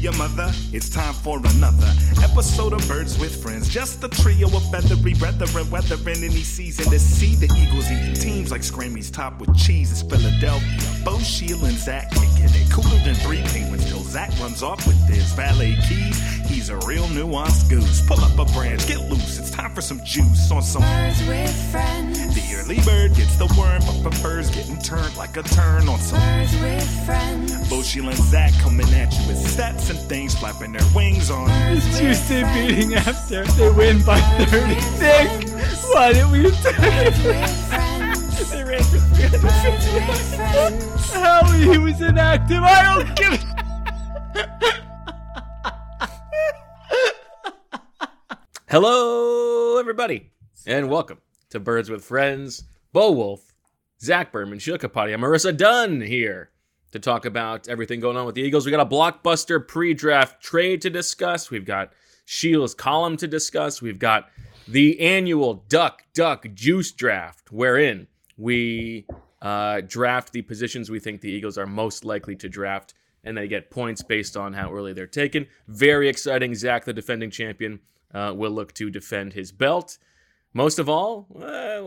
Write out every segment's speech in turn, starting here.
Your mother, it's time for another episode of Birds with Friends. Just a trio of feathery brethren weathering any season to see the Eagles eating teams like Scrammy's top with cheese. It's Philadelphia. Bo Sheil and Zach kicking it cooler than three penguins till Zach runs off with his valet keys. He's a real nuanced goose. Pull up a branch, get loose. It's time for some juice on some Birds with friends. The early bird gets the worm, but prefers getting turned like a turn on some. Birds with friends. Bo Sheil and Zach coming at you with stats and things flapping their wings on. Birds with Tuesday beating after they win by 36. Why did we Birds with friends. They ran for 350 Birds with friends. Howie, he was inactive. I don't give a Hello, everybody, and welcome to Birds with Friends. Bo Wulf, Zach Berman, Sheil Kapadia, and Marissa Dunn here to talk about everything going on with the Eagles. We got a blockbuster pre-draft trade to discuss. We've got Sheil's column to discuss. We've got the annual Duck Duck Juice Draft, wherein we uh, draft the positions we think the Eagles are most likely to draft, and they get points based on how early they're taken. Very exciting. Zach, the defending champion, uh, will look to defend his belt. Most of all, uh,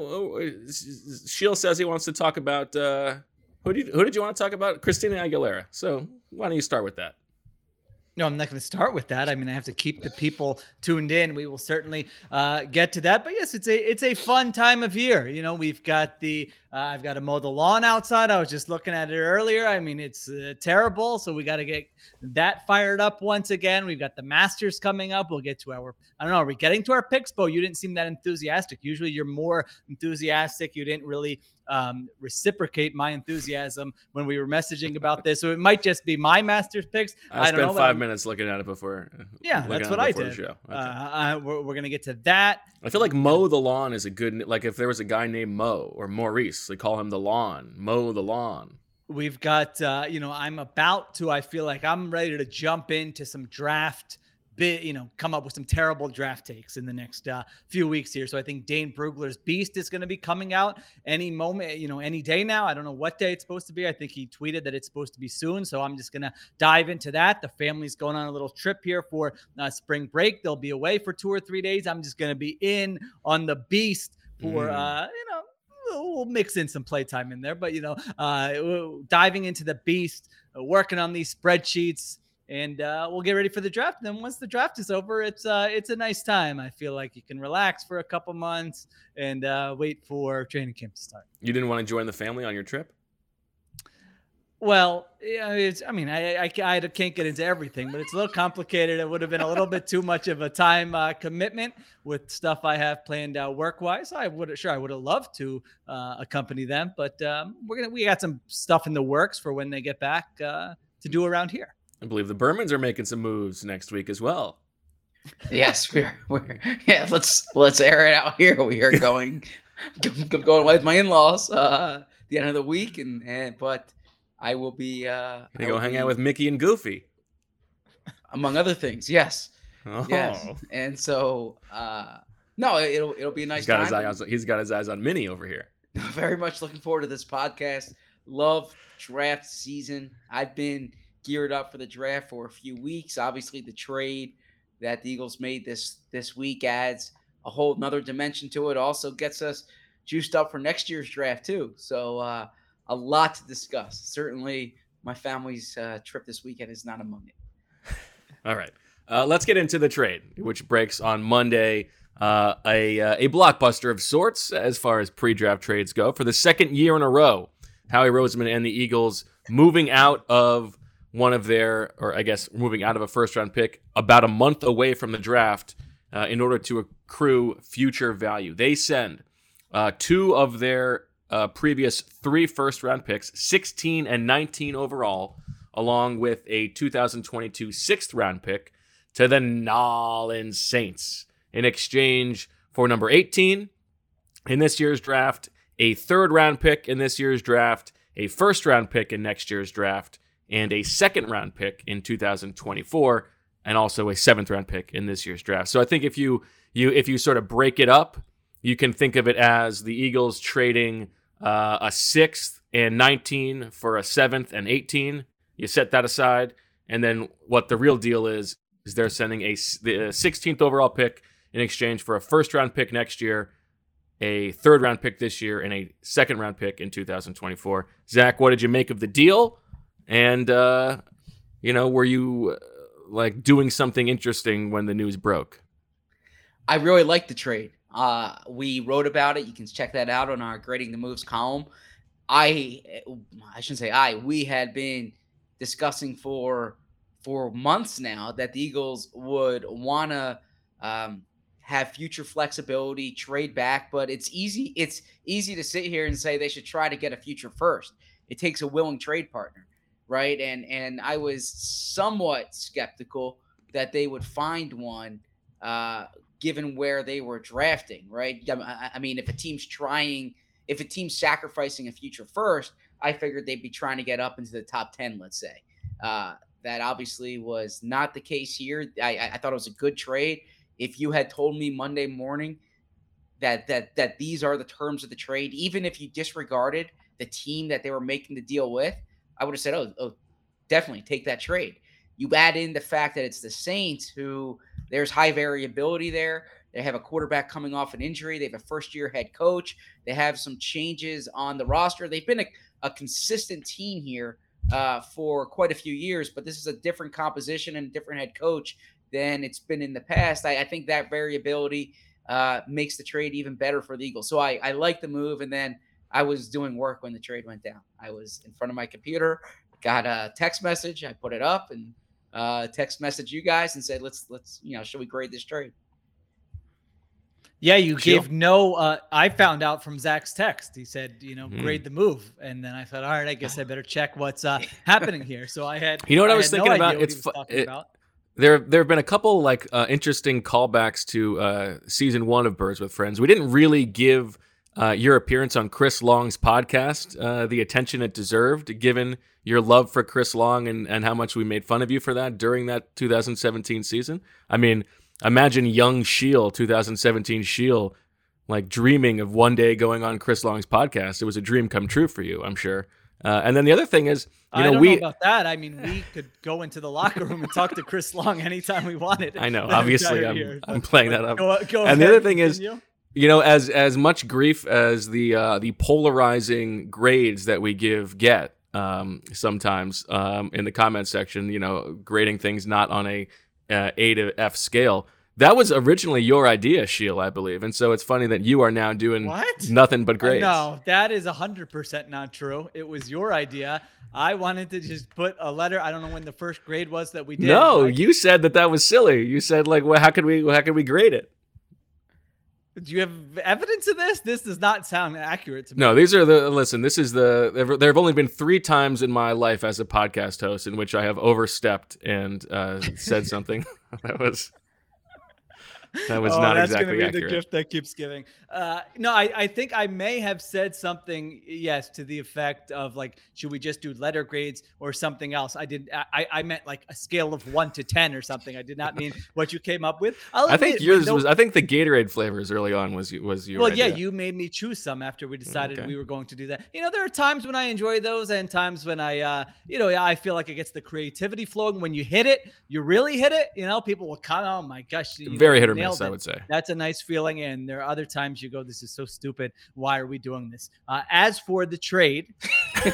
Sheil says he wants to talk about uh, who did who did you want to talk about? Christina Aguilera. So why don't you start with that? No, I'm not going to start with that. I mean, I have to keep the people tuned in. We will certainly uh, get to that. But yes, it's a it's a fun time of year. You know, we've got the uh, I've got to mow the lawn outside. I was just looking at it earlier. I mean, it's uh, terrible. So we got to get that fired up once again. We've got the Masters coming up. We'll get to our I don't know. Are we getting to our picks, Bo? You didn't seem that enthusiastic. Usually, you're more enthusiastic. You didn't really um, reciprocate my enthusiasm when we were messaging about this. So it might just be my Masters picks. I, don't spent know. five minutes looking at it before. Yeah, that's what I did. show. Okay. Uh, uh, we're, we're gonna get to that. I feel like mow the lawn is a good like if there was a guy named Mo or Maurice, they call him the lawn. Mow the lawn. We've got, uh, you know, I'm about to. I feel like I'm ready to jump into some draft. Bit, you know, come up with some terrible draft takes in the next uh, few weeks here. So I think Dane Brugler's Beast is going to be coming out any moment, you know, any day now. I don't know what day it's supposed to be. I think he tweeted that it's supposed to be soon. So I'm just going to dive into that. The family's going on a little trip here for uh, spring break. They'll be away for two or three days. I'm just going to be in on the Beast for, Mm. uh, you know, we'll, mix in some playtime in there, but you know, uh, diving into the beast, uh, working on these spreadsheets, and uh, we'll get ready for the draft. And then once the draft is over, it's uh, it's a nice time. I feel like you can relax for a couple months and uh, wait for training camp to start. You didn't want to join the family on your trip? Well, yeah, it's, I mean, I, I, I can't get into everything, but it's a little complicated. It would have been a little bit too much of a time uh, commitment with stuff I have planned out work wise. I would sure I would have loved to uh, accompany them, but um, we're gonna we got some stuff in the works for when they get back uh, to do around here. I believe the Bermans are making some moves next week as well. Yes, we're we're yeah. Let's let's air it out here. We are going going with my in laws uh, the end of the week, and and but I will be uh, Gonna go hang be- out with Mickey and Goofy. among other things. Yes, Oh, yes, and so uh, no, it'll it'll be a nice he's got his time. eyes. He's got his eyes on Minnie over here. very much looking forward to this podcast. Love draft season. I've been geared up for the draft for a few weeks. Obviously, the trade that the Eagles made this this week adds a whole another dimension to it. Also gets us juiced up for next year's draft too. So uh, a lot to discuss. Certainly, my family's uh, trip this weekend is not among it. All right. Uh, let's get into the trade, which breaks on Monday. Uh, a, uh, a blockbuster of sorts as far as pre draft trades go. For the second year in a row, Howie Roseman and the Eagles moving out of one of their, or I guess moving out of a first round pick about a month away from the draft uh, in order to accrue future value. They send uh, two of their uh, previous three first round picks, 16 and 19 overall, along with a 2022 sixth round pick to the New Orleans Saints in exchange for number 18 in this year's draft, a third round pick in this year's draft, a first round pick in next year's draft, and a second round pick in 2024, and also a seventh round pick in this year's draft. So I think if you you if you sort of break it up, you can think of it as the Eagles trading uh, a sixth and 19 for a seventh and 18. You set that aside, and then what the real deal is is they're sending a, the 16th overall pick in exchange for a first round pick next year, a third round pick this year, and a second round pick in 2024. Zach, what did you make of the deal? And uh, you know, were you uh, like doing something interesting when the news broke? I really like the trade. Uh, we wrote about it. You can check that out on our grading the moves column. I I shouldn't say I. We had been discussing for for months now that the Eagles would want to um, have future flexibility, trade back, but it's easy. It's easy to sit here and say they should try to get a future first. It takes a willing trade partner, right? And and I was somewhat skeptical that they would find one. Uh, given where they were drafting, right? I, mean, if a team's trying, if a team's sacrificing a future first, I figured they'd be trying to get up into the top 10, let's say. Uh, that obviously was not the case here. I, I thought it was a good trade. If you had told me Monday morning that that that these are the terms of the trade, even if you disregarded the team that they were making the deal with, I would have said, "Oh, oh definitely take that trade." You add in the fact that it's the Saints who there's high variability there. They have a quarterback coming off an injury. They have a first year head coach. They have some changes on the roster. They've been a, a consistent team here uh, for quite a few years, but this is a different composition and different head coach than it's been in the past. I, I think that variability uh, makes the trade even better for the Eagles. So I, I like the move. And then I was doing work when the trade went down. I was in front of my computer, got a text message. I put it up and uh, text message you guys and said, let's let's you know, should we grade this trade? Yeah, you Sheil? gave no. Uh, I found out from Zach's text. He said, you know, Hmm. grade the move, and then I thought, all right, I guess I better check what's uh, happening here. So I had. You know what I was had no thinking about? what It's fu- talking it- about. There, there have been a couple like uh, interesting callbacks to uh, season one of Birds with Friends. We didn't really give uh, your appearance on Chris Long's podcast uh, the attention it deserved, given your love for Chris Long and, and how much we made fun of you for that during that 2017 season. I mean, imagine young Sheil, 2017 Sheil, like dreaming of one day going on Chris Long's podcast. It was a dream come true for you, I'm sure. Uh, and then the other thing is, you I know, don't we know about that. I mean, we could go into the locker room and talk to Chris Long anytime we wanted. I know. Obviously, I'm, year, I'm playing that up. Go, go and the other thing is, continue. you know, as as much grief as the uh, the polarizing grades that we give get um, sometimes um, in the comment section, you know, grading things not on a uh, A to F scale. That was originally your idea, Sheil, I believe, and so it's funny that you are now doing What? nothing but grades. No, that is hundred percent not true. It was your idea. I wanted to just put a letter. I don't know when the first grade was that we did. No, but you said that that was silly. You said like, well, how could we how could we grade it? Do you have evidence of this? This does not sound accurate to me. No, these are the listen. This is the there- have only been three times in my life as a podcast host in which I have overstepped and uh, said something that was that was Oh, not that's exactly gonna be accurate. the gift that keeps giving. Uh, no, I, I think I may have said something, yes, to the effect of like, should we just do letter grades or something else? I did. I, I meant like a scale of one to ten or something. I did not mean what you came up with. I'll I think admit, yours was. I think the Gatorade flavors early on was was your. well, yeah, you made me choose some after we decided Okay. we were going to do that. You know, there are times when I enjoy those, and times when I, uh, you know, I feel like it gets the creativity flowing. When you hit it, you really hit it. You know, people will of, oh my gosh, you know, Very hit or miss, I it." would say. That's a nice feeling. And there are other times you go, this is so stupid. Why are we doing this? Uh, as for the trade,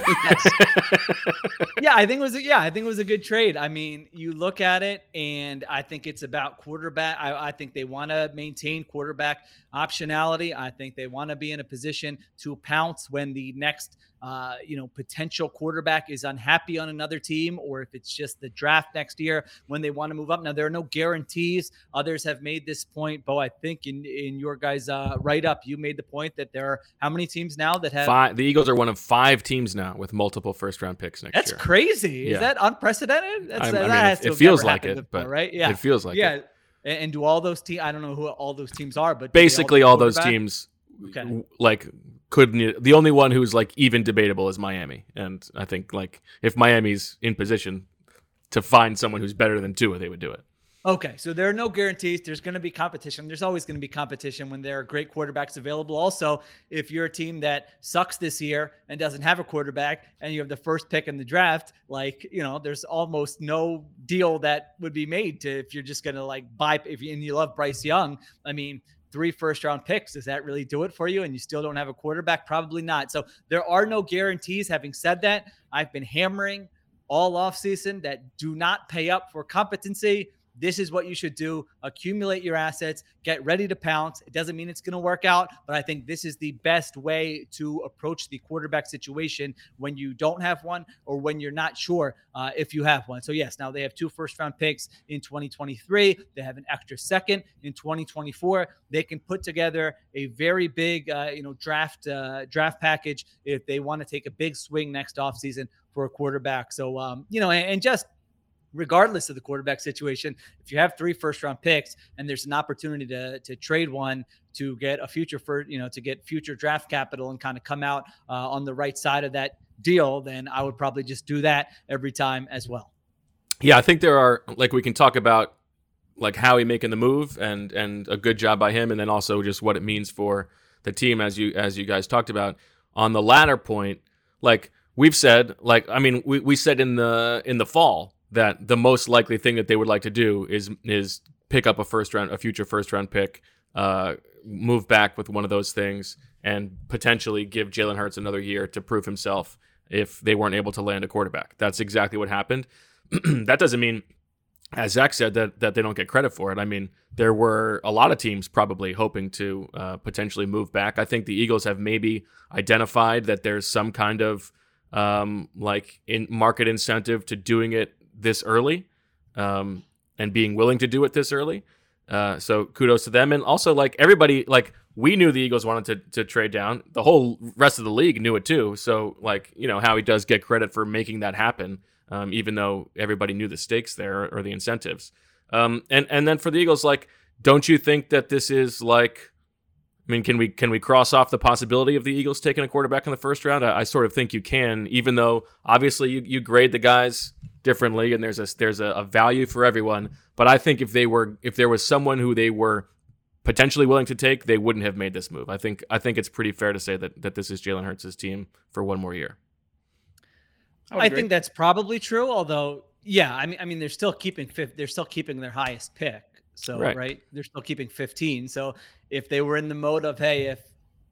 yeah, I think it was a, yeah, I think it was a good trade. I mean, you look at it, and I think it's about quarterback. I, I think they want to maintain quarterback optionality. I think they want to be in a position to pounce when the next, uh, you know, potential quarterback is unhappy on another team, or if it's just the draft next year when they want to move up. Now there are no guarantees. Others have made this point, Bo, I think in in your guys' uh, write up, you made the point that there are how many teams now that have Five, the Eagles are one of five teams now with multiple first round picks next That's year. crazy. Is that unprecedented? That's, I- I that mean, has it- to it feels like it, before, but right? Yeah, it feels like yeah. it. And, and do all those teams? I don't know who all those teams are, but Basically, all those teams, Okay. like, couldn't. The only one who's like even debatable is Miami, and I think like if Miami's in position to find someone who's better than Tua, they would do it. Okay, so there are no guarantees. There's going to be competition. There's always going to be competition when there are great quarterbacks available. Also, if you're a team that sucks this year and doesn't have a quarterback and you have the first pick in the draft, like, you know, there's almost no deal that would be made to if you're just going to like buy if you, and you love Bryce Young. I mean, three first round picks, does that really do it for you? And you still don't have a quarterback? Probably not. So there are no guarantees. Having said that, I've been hammering all offseason that do not pay up for competency. This is what you should do. Accumulate your assets, get ready to pounce. It doesn't mean it's going to work out, but I think this is the best way to approach the quarterback situation when you don't have one or when you're not sure uh, if you have one. So, yes, now they have two first round picks in 2023. They have an extra second in 2024. They can put together a very big, uh, you know, draft uh, draft package if they want to take a big swing next offseason for a quarterback. So, um, you know, and, and just regardless of the quarterback situation, if you have three first round picks and there's an opportunity to to trade one to get a future for you know to get future draft capital and kind of come out uh, on the right side of that deal, then I would probably just do that every time as well. Yeah, I think there are like we can talk about like Howie making the move and and a good job by him, and then also just what it means for the team as you as you guys talked about. On the latter point, like we've said, like I mean, we, we said in the in the fall that the most likely thing that they would like to do is is pick up a first round, a future first round pick, uh, move back with one of those things, and potentially give Jalen Hurts another year to prove himself if they weren't able to land a quarterback. That's exactly what happened. that doesn't mean, as Zach said, that that they don't get credit for it. I mean, there were a lot of teams probably hoping to uh, potentially move back. I think the Eagles have maybe identified that there's some kind of um, like in market incentive to doing it this early um, and being willing to do it this early. Uh, so kudos to them, and also like everybody, like we knew the Eagles wanted to to trade down. The whole rest of the league knew it too. So like you know Howie does get credit for making that happen, um, even though everybody knew the stakes there or the incentives. Um, and and then for the Eagles, like, don't you think that this is like? I mean, can we can we cross off the possibility of the Eagles taking a quarterback in the first round? I, I sort of think you can, even though obviously you, you grade the guys differently, and there's a there's a, a value for everyone. But I think if they were if there was someone who they were potentially willing to take, they wouldn't have made this move. I think I think it's pretty fair to say that that this is Jalen Hurts' team for one more year. would I, think that's probably true. Although, yeah, I mean, I mean, they're still keeping fifth. They're still keeping their highest pick. So Right. right. they're still keeping 15. So if they were in the mode of, hey, if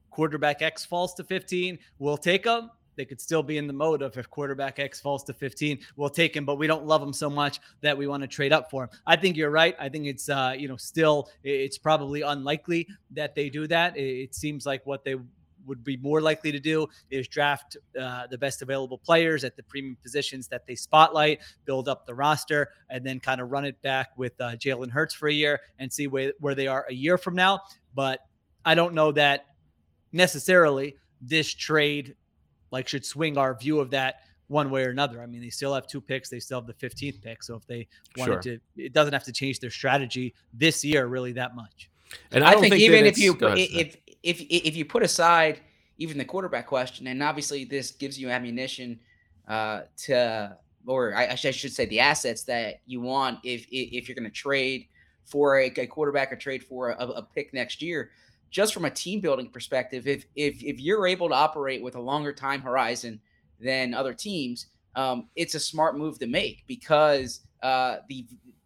quarterback X falls to 15, we'll take them. They could still be in the mode of if quarterback X falls to 15, we'll take him, but we don't love him so much that we want to trade up for him. I think you're right. I think it's uh, you know, still it's probably unlikely that they do that. It, seems like what they would be more likely to do is draft uh, the best available players at the premium positions that they spotlight, build up the roster, and then kind of run it back with uh, Jalen Hurts for a year and see where, where they are a year from now. But I don't know that necessarily this trade like should swing our view of that one way or another. I mean, they still have two picks. They still have the 15th pick. So if they wanted Sure. to, it doesn't have to change their strategy this year really that much. And I, don't think, that even if you go if if if you put aside even the quarterback question, and obviously this gives you ammunition uh, to, or I, I should I should say the assets that you want if if you're going to trade for a, a quarterback or trade for a, a pick next year. Just from a team building perspective, if if if you're able to operate with a longer time horizon than other teams, um, it's a smart move to make because uh, the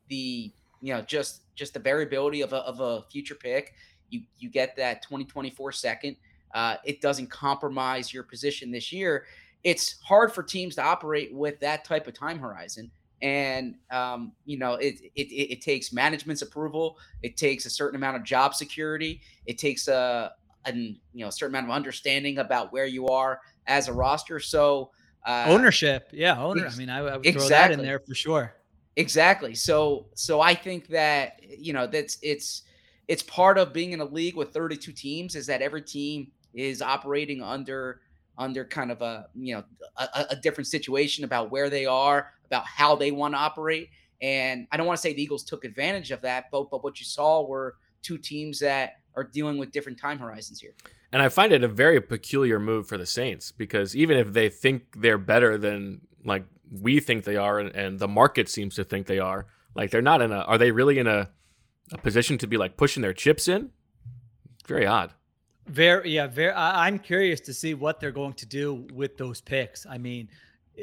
the you know just just the variability of a, of a future pick you you get that 2024 second uh, it doesn't compromise your position this year. It's hard for teams to operate with that type of time horizon and um, you know it, it it takes management's approval it takes a certain amount of job security it takes a an you know a certain amount of understanding about where you are as a roster so uh, Ownership. Yeah. Owner. I mean, I, I would throw that in there for sure. Exactly. So so I think that you know that's it's it's part of being in a league with 32 teams is that every team is operating under under kind of a you know a, a different situation about where they are, about how they want to operate. And I don't want to say the Eagles took advantage of that, but but what you saw were two teams that are dealing with different time horizons here. And I find it a very peculiar move for the Saints because even if they think they're better than like we think they are, and, and the market seems to think they are, like they're not in a. Are they really in a, a position to be like pushing their chips in? Very odd. Very, yeah, very. I, I'm curious to see what they're going to do with those picks. I mean,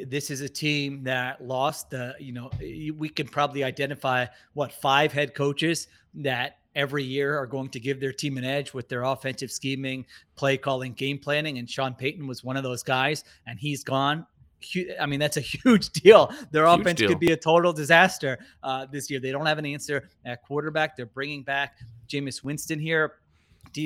this is a team that lost. The, you know, we can probably identify what five head coaches that every year are going to give their team an edge with their offensive scheming, play calling, game planning. And Sean Payton was one of those guys, and he's gone. I mean, that's a huge deal. Their Huge offense deal. could be a total disaster uh, this year. They don't have an answer at quarterback. They're bringing back Jameis Winston here.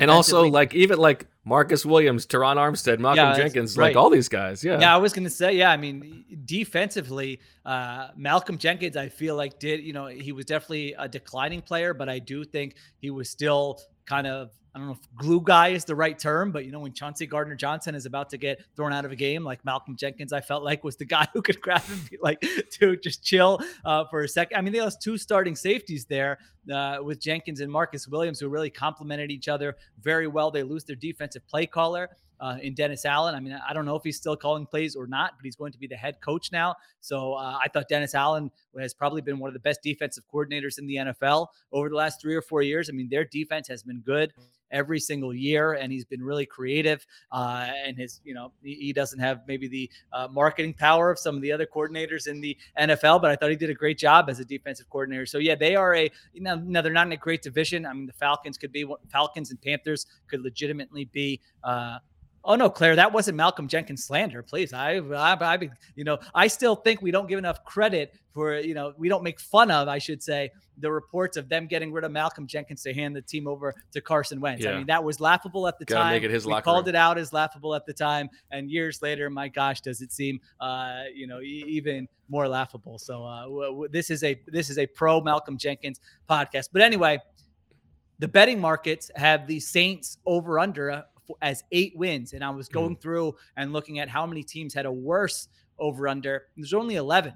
And also, like even like Marcus Williams, Terron Armstead, Malcolm Yeah, Jenkins, right. like all these guys. Yeah. Yeah, I was going to say, yeah. I mean, defensively, uh, Malcolm Jenkins, I feel like did, you know, he was definitely a declining player, but I do think he was still kind of, I don't know if glue guy is the right term, but you know, when Chauncey Gardner Johnson is about to get thrown out of a game, like Malcolm Jenkins, I felt like was the guy who could grab him, be like, dude, just chill uh, for a second. I mean, they lost two starting safeties there uh, with Jenkins and Marcus Williams, who really complemented each other very well. They lose their defensive play caller uh, in Dennis Allen. I mean, I don't know if he's still calling plays or not, but he's going to be the head coach now. So uh, I thought Dennis Allen has probably been one of the best defensive coordinators in the NFL over the last three or four years. I mean, their defense has been good every single year, and he's been really creative. Uh, and his, you know, he, doesn't have maybe the uh, marketing power of some of the other coordinators in the NFL, but I thought he did a great job as a defensive coordinator. So yeah, they are a, you know, no, they're not in a great division. I mean, the Falcons could be Falcons and Panthers could legitimately be. Uh, Oh no, Claire, that wasn't Malcolm Jenkins slander. Please, I, I, I, you know, I still think we don't give enough credit for, you know, we don't make fun of, I should say, the reports of them getting rid of Malcolm Jenkins to hand the team over to Carson Wentz. Yeah. I mean, that was laughable at the Gotta time. make it his we called room. it out as laughable at the time, and years later, my gosh, does it seem, uh, you know, e- even more laughable. So uh, w- w- this is a this is a pro Malcolm Jenkins podcast. But anyway, the betting markets have the Saints over under uh, as eight wins. And I was going through and looking at how many teams had a worse over under. There's only 11.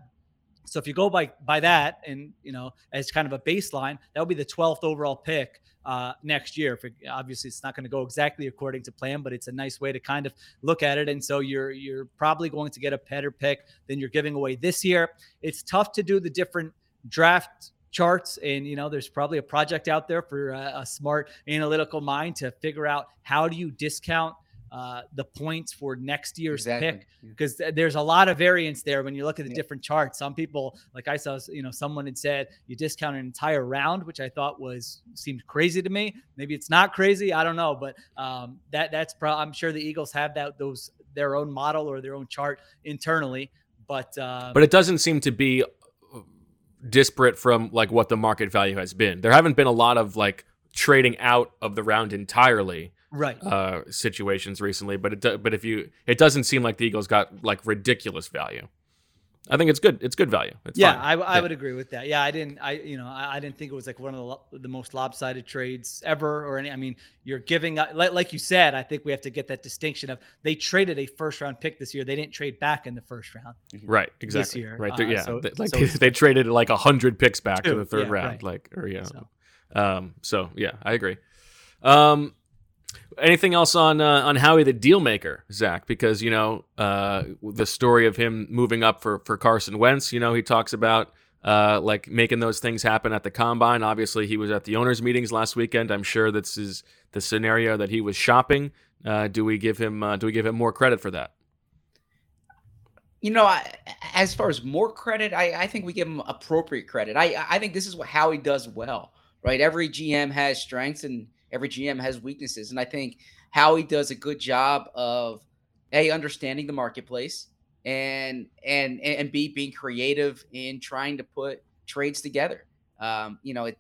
So if you go by by that and you know as kind of a baseline, that would be the 12th overall pick uh, next year. It, obviously it's not going to go exactly according to plan, but it's a nice way to kind of look at it. And so you're you're probably going to get a better pick than you're giving away this year. It's tough to do the different draft charts and you know there's probably a project out there for a, a smart analytical mind to figure out how do you discount uh, the points for next year's Exactly, pick yeah. because there's a lot of variance there when you look at the different charts. Some people, like I saw, you know, someone had said you discount an entire round, which I thought was seemed crazy to me. Maybe it's not crazy, I don't know, but um, that that's pro- I'm sure the Eagles have that those their own model or their own chart internally, but uh, But it doesn't seem to be disparate from like what the market value has been. There haven't been a lot of like trading out of the round entirely right. uh situations recently, but it do, but if you it doesn't seem like the Eagles got like ridiculous value. I think it's good. It's good value. It's yeah, fine. I, I Yeah. would agree with that. Yeah, I didn't. I you know I, I didn't think it was like one of the lo- the most lopsided trades ever or any. I mean, you're giving up- like like you said. I think we have to get that distinction of they traded a first round pick this year. They didn't trade back in the first round. Right, exactly. year, right, there, uh, yeah. so- They- like so they, they traded like a hundred picks back to the third yeah, round, right. like or yeah. So. Um, so yeah, I agree. Um, anything else on uh, on Howie the deal maker, Zach? Because you know uh, the story of him moving up for for Carson Wentz. You know he talks about uh, like making those things happen at the combine. Obviously, he was at the owners' meetings last weekend. I'm sure this is the scenario that he was shopping. Uh, do we give him uh, do we give him more credit for that? You know, I, as far as more credit, I, I think we give him appropriate credit. I I think this is what Howie does well, right? Every GM has strengths and every GM has weaknesses, and I think Howie does a good job of a understanding the marketplace and and and b being creative in trying to put trades together. Um, you know, it,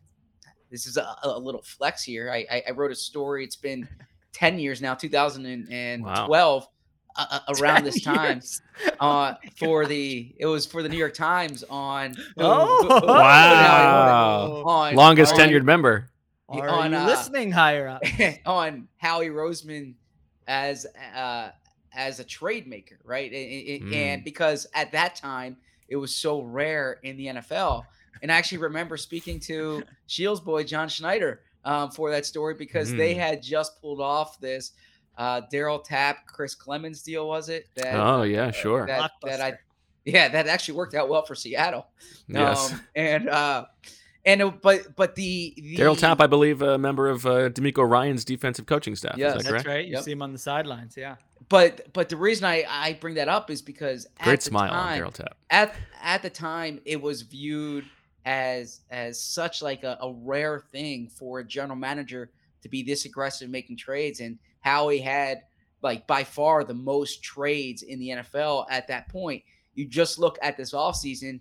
this is a, a little flex here. I, I I wrote a story. It's been ten years now, 2012. Uh, uh, around this time, uh, for the it was for the New York Times on Oh. Wow. on Longest on- tenured member. Yeah, Are on, you uh, listening higher up? on Howie Roseman as uh, as a trade maker, right? And, and- and because at that time it was so rare in the NFL, and I actually remember speaking to Sheil's boy John Schneider um, for that story because they Mm. had just pulled off this uh, Darryl Tapp, Chris Clemons deal, was it? That, Oh yeah, sure. that, that I yeah, that actually worked out well for Seattle. yes. Um, and uh, and but but the, the Darryl Tapp, I believe, a member of uh, DeMeco Ryans' defensive coaching staff. Yeah, that That's correct? right. You Yep. see him on the sidelines. Yeah. but but the reason I I bring that up is because Great at the smile on Darryl Tapp. at at the time it was viewed as as such like a, a rare thing for a general manager to be this aggressive making trades and Howie had like by far the most trades in the NFL at that point. You just look at this offseason,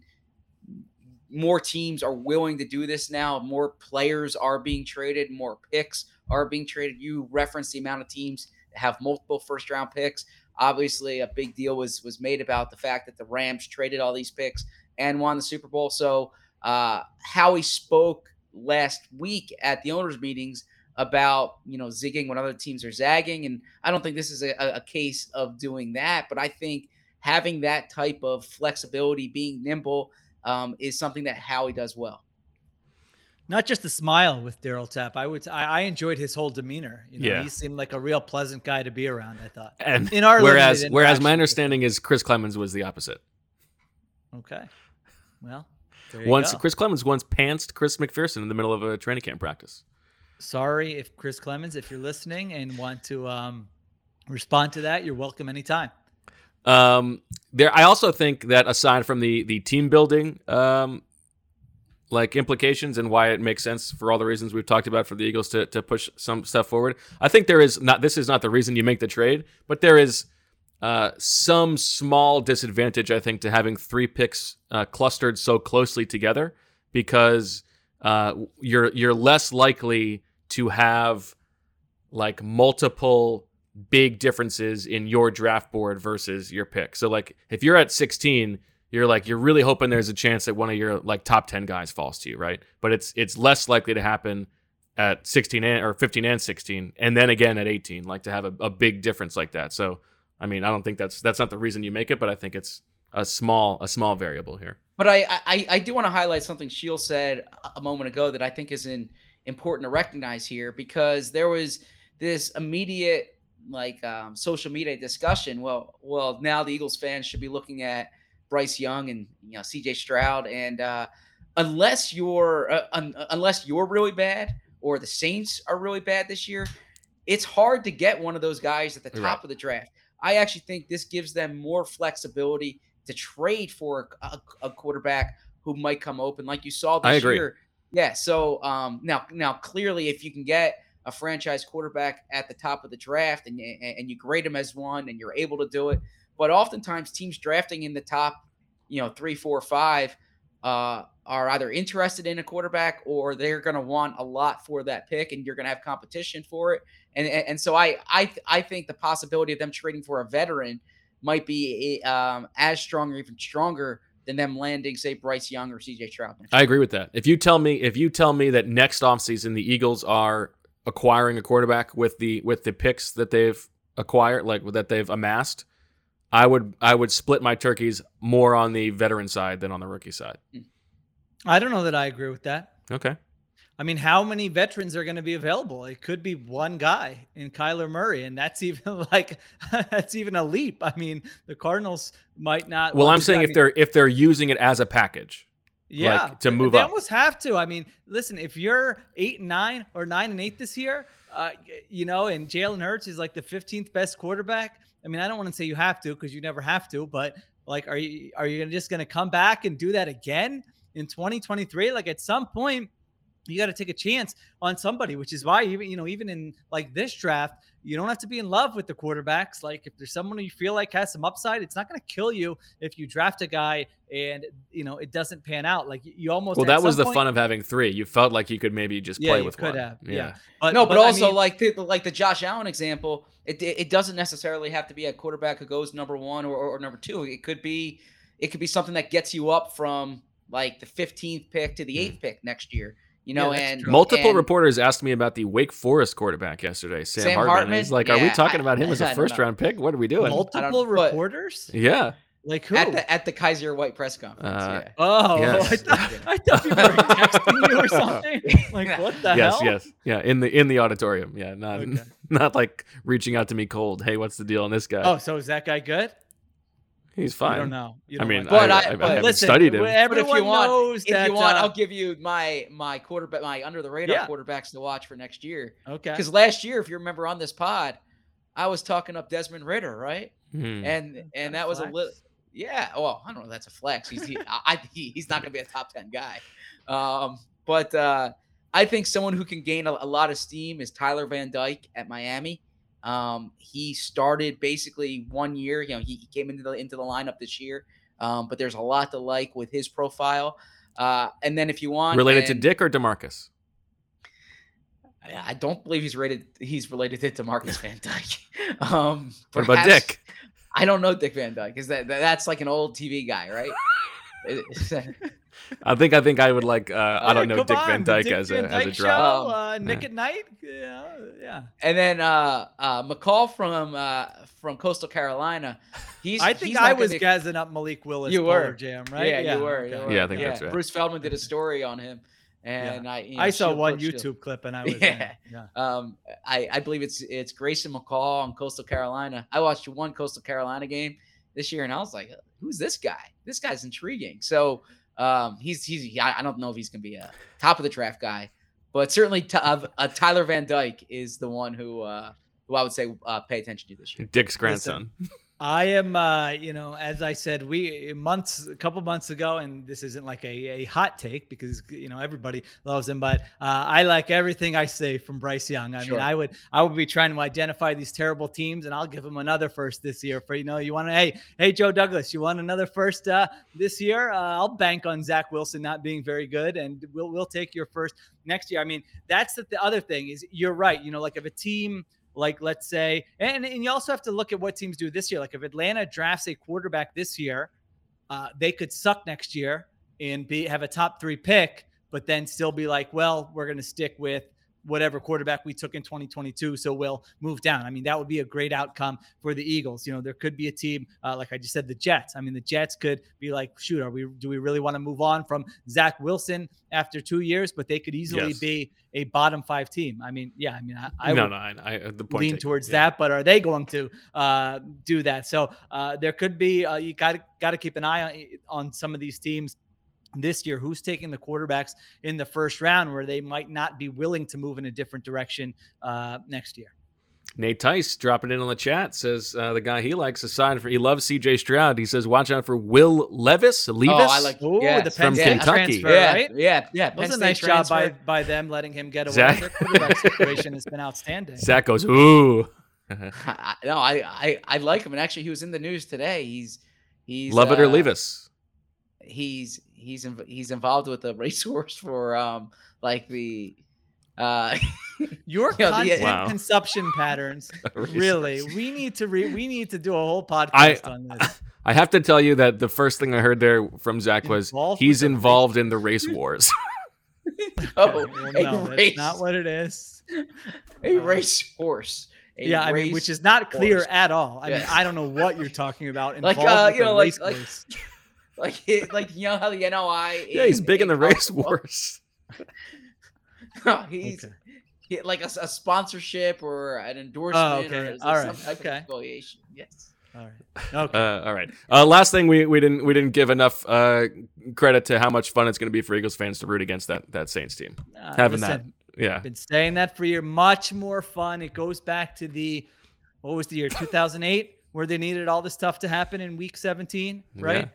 more teams are willing to do this now. More players are being traded, more picks are being traded. You reference the amount of teams that have multiple first round picks. Obviously, a big deal was was made about the fact that the Rams traded all these picks and won the Super Bowl. So uh, Howie spoke last week at the owners' meetings about you know zigging when other teams are zagging, and I don't think this is a, a case of doing that, but I think having that type of flexibility, being nimble, um, is something that Howie does well. Not just the smile with Darryl Tapp. I would. I, I enjoyed his whole demeanor. You know, Yeah. he seemed like a real pleasant guy to be around. I thought. And In our whereas whereas my understanding is Chris Clemons was the opposite. Okay. Well, there you Once go. Chris Clemons once pantsed Chris McPherson in the middle of a training camp practice. Sorry if Chris Clemons, if you're listening and want to um, respond to that, you're welcome anytime. Um, there, I also think that aside from the the team building, um, like implications and why it makes sense for all the reasons we've talked about for the Eagles to to push some stuff forward, I think there is not. This is not the reason you make the trade, but there is uh, some small disadvantage, I think, to having three picks uh, clustered so closely together because uh, you're you're less likely to have like multiple big differences in your draft board versus your pick. So like if you're at 16, you're like you're really hoping there's a chance that one of your like top 10 guys falls to you, right? But it's it's less likely to happen at 16 and, or 15 and 16 and then again at 18 like to have a, a big difference like that. So I mean, I don't think that's that's not the reason you make it, but I think it's a small a small variable here. But I I, I do want to highlight something Sheil said a moment ago that I think is in, important to recognize here because there was this immediate like um, social media discussion. Well, well, now the Eagles fans should be looking at Bryce Young and you know C.J. Stroud, and uh, unless you're uh, un- unless you're really bad or the Saints are really bad this year, it's hard to get one of those guys at the top Right. of the draft. I actually think this gives them more flexibility to trade for a, a quarterback who might come open, like you saw this year. Yeah. So um, now, now clearly, if you can get a franchise quarterback at the top of the draft and and you grade him as one, and you're able to do it, but oftentimes teams drafting in the top, you know, three, four, five, uh, are either interested in a quarterback or they're going to want a lot for that pick, and you're going to have competition for it. And, and and so I I I think the possibility of them trading for a veteran might be um, as strong or even stronger than them landing, say, Bryce Young or CJ Stroud. I agree with that. If you tell me if you tell me that next offseason the Eagles are acquiring a quarterback with the with the picks that they've acquired, like that they've amassed, I would I would split my turkeys more on the veteran side than on the rookie side. Hmm. I don't know that I agree with that. Okay. I mean, how many veterans are going to be available? It could be one guy in Kyler Murray, and that's even like that's even a leap. I mean, the Cardinals might not. Well, I'm saying if they're if they're using it as a package. Yeah like, to they- move they up. almost have to. I mean, listen, if you're eight and nine or nine and eight this year, uh, you know, and Jalen Hurts is like the 15th best quarterback. I mean, I don't want to say you have to because you never have to, but like, are you are you just going to come back and do that again in 2023? Like, at some point, you got to take a chance on somebody, which is why even you know even in like this draft, you don't have to be in love with the quarterbacks. Like if there's someone you feel like has some upside, it's not going to kill you if you draft a guy and you know it doesn't pan out. Like you almost Well, that was the point- fun of having three. You felt like you could maybe just Yeah, play you with could one. have, yeah. yeah. no, but, I also mean- like the, like the Josh Allen example, it it doesn't necessarily have to be a quarterback who goes number one or, or number two. It could be it could be something that gets you up from like the 15th pick to the Hmm. eighth pick next year. You know, Yeah, and true. Multiple and reporters asked me about the Wake Forest quarterback yesterday, Sam, Sam Hartman. Hartman? He's like, "Are we talking I- about him as a first round pick? What are we doing?" Multiple reporters? yeah, Like who? at the at the Kyzir White press conference. Uh, yeah. oh, Yes. I, thought, I thought people were texting you or something. Like what the yes, hell? yes, yeah. In the in the auditorium, yeah. Not Okay. not like reaching out to me cold. Hey, what's the deal on this guy? Oh, so is that guy good? He's fine. I don't know. You I don't mean, like But I, I- I, I but haven't Listen, studied him. But if you want, knows if that. you want, uh, I'll give you my my quarterback, my under the radar Yeah. quarterbacks to watch for next year. okay. Because last year, if you remember on this pod, I was talking up Desmond Ridder, right? Hmm. And and that was a little, yeah. Well, I don't know. That's a flex. He's he, I I- he, he's not going to be a top ten guy. Um, but uh, I think someone who can gain a, a lot of steam is Tyler Van Dyke at Miami. Um, he started basically one year. You know, he, he came into the into the lineup this year. Um, but there's a lot to like with his profile. Uh, and then if you want Related to Dick or Demarcus? I I don't believe he's rated. He's related to Marcus Van Dyke. Um, What about Dick? I don't know Dick Van Dyke. Is that- that's like an old TV guy, right? Is that- I think I think I would like. Uh, I don't know come Dick on, Van Dyke Dick as a Van as a Dyke drop. Show, Um, uh, Nick yeah. at Night. Yeah, yeah. and then uh, uh, McCall from uh, from Coastal Carolina. He's. I think he's I not gonna was be- gazzing up Malik Willis. You were. Jam, right? Yeah, you were. you were. Yeah, I think that's right. Bruce Feldman did a story on him, and I. you know, I saw one approached him. YouTube clip and I was Yeah. in. yeah. Um, I, I believe it's it's Grayson McCall on Coastal Carolina. I watched one Coastal Carolina game this year, and I was like, "Who's this guy? This guy's intriguing." So um, he's he's I I don't know if he's gonna be a top of the draft guy, but certainly t- uh, uh, Tyler Van Dyke is the one who uh, who I would say uh, pay attention to this year. Dick's grandson. I am, uh, you know, as I said, we months, a couple months ago, and this isn't like a, a hot take because you know everybody loves him, but uh, I like everything I say from Bryce Young. I Sure. mean, I would, I would be trying to identify these terrible teams, and I'll give him another first this year. For you know, you want to, hey, hey, Joe Douglas, you want another first uh, this year? Uh, I'll bank on Zach Wilson not being very good, and we'll we'll take your first next year. I mean, that's the, the other thing is you're right. You know, like if a team like let's say and, and you also have to look at what teams do this year. Like if atlanta drafts a quarterback this year uh, they could suck next year and be have a top three pick but then still be like well we're going to stick with whatever quarterback we took in 2022 so we'll move down i mean that would be a great outcome for the eagles you know there could be a team uh, like i just said the jets i mean the jets could be like shoot are we do we really want to move on from zach wilson after two years but they could easily Yes. be a bottom five team i mean yeah i mean i, I no, would no, I, I the point. lean taken. towards Yeah. that, but are they going to uh, do that? So uh, there could be uh, you got got to keep an eye on, on some of these teams this year. Who's taking the quarterbacks in the first round, where they might not be willing to move in a different direction uh, next year? Nate Tice dropping in on the chat says uh, the guy he likes aside for he loves C.J. Stroud. He says watch out for Will Levis. Levis. Oh, I like Ooh, yeah, the Penn From State Kentucky. transfer, yeah, right? yeah, yeah. That was Penn a nice State job by transfer. by them letting him get away. Zach- Their quarterback situation has been outstanding. Zach goes ooh. I, no, I, I I like him, and actually, he was in the news today. He's he's Love it or uh, leave us. He's he's inv- he's involved with the racehorse for um like the uh Your Yeah, the- content Wow. consumption patterns, really. We need to re- we need to do a whole podcast I- on this. I have to tell you that the first thing I heard there from Zach was Involved he's with the involved in the race wars. oh Well, no, race that's not what it is. a racehorse. A yeah, I mean, which is not clear horse. at all. I mean, I don't know what you're talking about. Like, Involved uh, with you a know, like- like- course. like it, like you know how the NOI yeah, he's big in the race college wars. football- he's Okay. he- like a sponsorship or an endorsement Oh, okay. or is it All some right. type of Okay. affiliation. Yes. All right. Okay. Uh, all right. Uh, last thing we, we didn't we didn't give enough uh, credit to how much fun it's going to be for Eagles fans to root against that that Saints team. Uh, Having listen, that, yeah. Been saying that for a year. Much more fun. It goes back to the what was the year 2008 where they needed all this stuff to happen in week 17, right?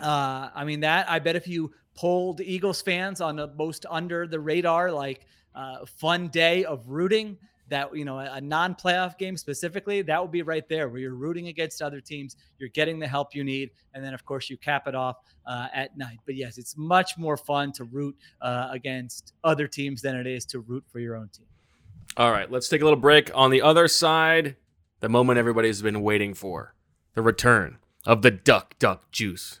Uh, I mean that. I bet if you polled Eagles fans on the most under the radar like uh, fun day of rooting, that you know a, a non-playoff game specifically, that would be right there where you're rooting against other teams, you're getting the help you need, and then of course you cap it off uh, at night. But yes, it's much more fun to root uh, against other teams than it is to root for your own team. All right, let's take a little break. On the other side, the moment everybody's been waiting for the return of the Duck Duck Juice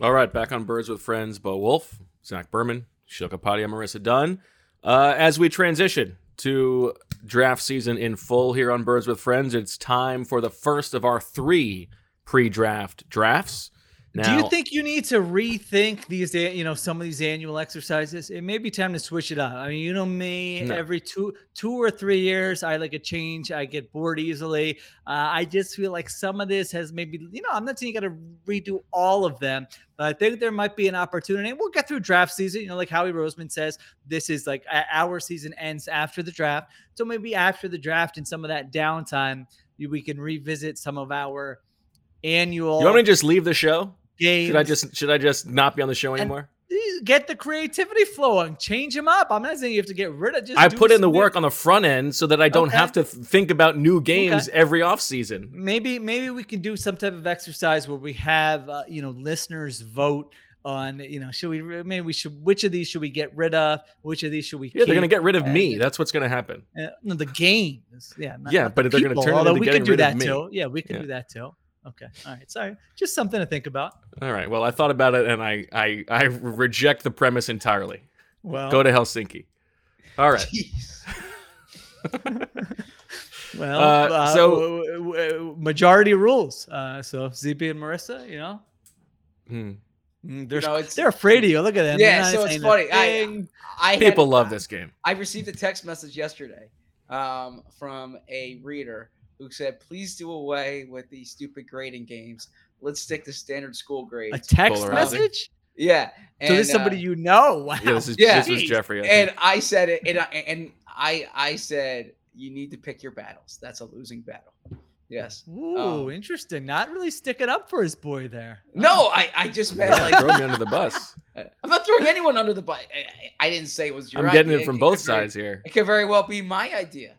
All right, back on Birds with Friends, Bo Wulf, Zach Berman, Sheil Kapadia, Marissa Dunn. Uh, as we transition to draft season in full here on Birds with Friends, it's time for the first of our three pre-draft drafts. Now, Do you think you need to rethink these, you know, some of these annual exercises? It may be time to switch it up. I mean, you know me, No. every two, two or three years, I like a change. I get bored easily. Uh, I just feel like some of this has maybe, you know, I'm not saying you got to redo all of them, but I think there might be an opportunity. We'll get through draft season. You know, like Howie Roseman says, this is like our season ends after the draft. So maybe after the draft and some of that downtime, we can revisit some of our annual you want me to just leave the show? Games. Should I just should I just not be on the show And anymore? get the creativity flowing, change them up. I'm not saying you have to get rid of. Just I put in the work on the front end so that I don't Okay. have to think about new games Okay. every offseason. Maybe maybe we can do some type of exercise where we have uh, you know listeners vote on you know should we maybe we should which of these should we get rid of which of these should we Yeah, they're gonna get rid of And, me. That's what's gonna happen. uh, no the games yeah not- Yeah, not but the they're gonna turn although we can do that too yeah we can Yeah. do that too okay all right sorry just something to think about All right. Well, I thought about it and I I I reject the premise entirely. well Go to Helsinki. All right. well Uh, uh, so- w- w- w- majority rules uh so ZP and Marissa you know Hmm. Mm, They're, know, it's- they're afraid of you. Look at them. Yeah, so it's funny. I, thing. I had- People love this game. I received a text message yesterday um, from a reader who said, "Please do away with these stupid grading games. Let's stick to standard school grades." a text polarizing. message. yeah, so this is somebody uh, you know. Wow. Yeah, this is Yeah. this was Jeffrey. I and I said it, and I, and I I said you need to pick your battles. That's a losing battle. Yes. Ooh, um, interesting. Not really sticking up for his boy there. No, I I just meant like Throw me under the bus. I'm not throwing anyone under the bus. I, I, I didn't say it was your. I'm getting idea. it from could both very- sides here. It could very well be my idea.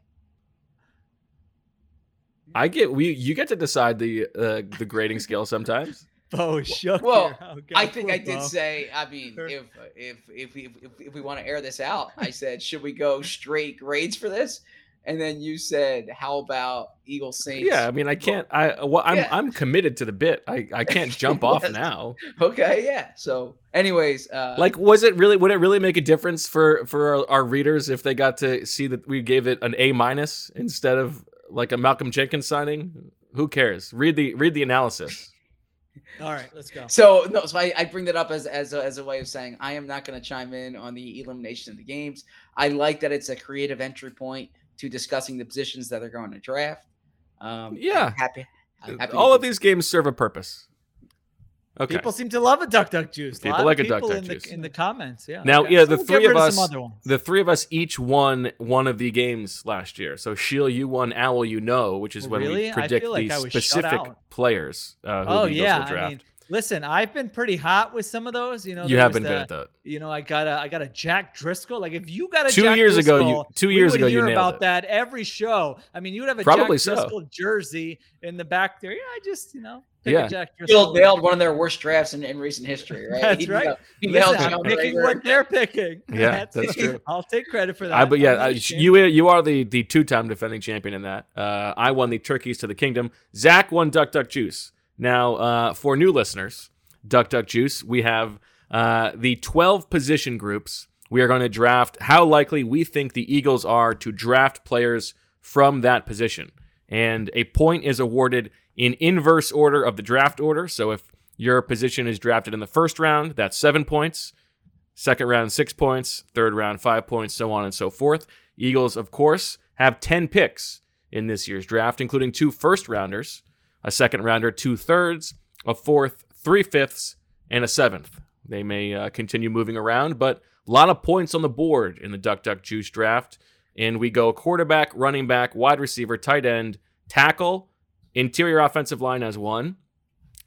I get we you get to decide the uh, the grading scale sometimes. Bo shook. Well, here. I think I did Bo. say. I mean, if if if we if, if we want to air this out, I said, should we go straight grades for this? And then you said, how about Eagle Saints? Yeah, I mean I can't. I well, I'm Yeah. I'm committed to the bit. I I can't jump off now. Okay, yeah. So, anyways, uh, Like, was it really? Would it really make a difference for for our, our readers if they got to see that we gave it an A minus instead of like a Malcolm Jenkins signing? Who cares? Read the read the analysis. All right, let's go. So no, so I, I bring that up as as a, as a way of saying I am not going to chime in on the elimination of the games. I like that it's a creative entry point to discussing the positions that are going to draft. Um, Yeah. I'm happy. I'm happy All of these games serve a purpose. Okay. People seem to love a duck duck juice. People of like a duck people duck in the, juice. in the comments. Yeah. Now, okay. yeah, the we'll three of us, ones. the three of us each won one of the games last year. So Sheil, you won Owl, you know, which is Oh, when really? we predict like the specific players uh, who Oh the yeah, will draft. I mean, listen, I've been pretty hot with some of those. You know, you have was been good the- at that. You know, I got a I got a Jack Driscoll. Like if you got a Two Jack years ago, you- Driscoll, two years would ago, you hear nailed about it. that every show. I mean, you'd have a Probably Jack so. Driscoll jersey in the back there. Yeah, I just you know, pick a Yeah. Jack Bill Driscoll. nailed one of their worst drafts in, in recent history, right? That's He right. He nailed Listen, I'm picking Reagor. what they're picking. Yeah, that's it. true. I'll take credit for that. I, but yeah, I'm not ashamed. you you are the the two time defending champion in that. Uh, I won the turkeys to the kingdom. Zach won Duck Duck Juice. Now, uh, for new listeners, Duck Duck Juice, we have uh, the twelve position groups. We are going to draft how likely we think the Eagles are to draft players from that position, and a point is awarded in inverse order of the draft order. So if your position is drafted in the first round, that's seven points. Second round, six points. Third round, five points, so on and so forth. Eagles, of course, have 10 picks in this year's draft, including two first rounders, a second rounder, two thirds, a fourth, three fifths, and a seventh. They may uh, continue moving around, but a lot of points on the board in the Duck Duck Juice draft. And we go quarterback, running back, wide receiver, tight end, tackle, interior offensive line as one,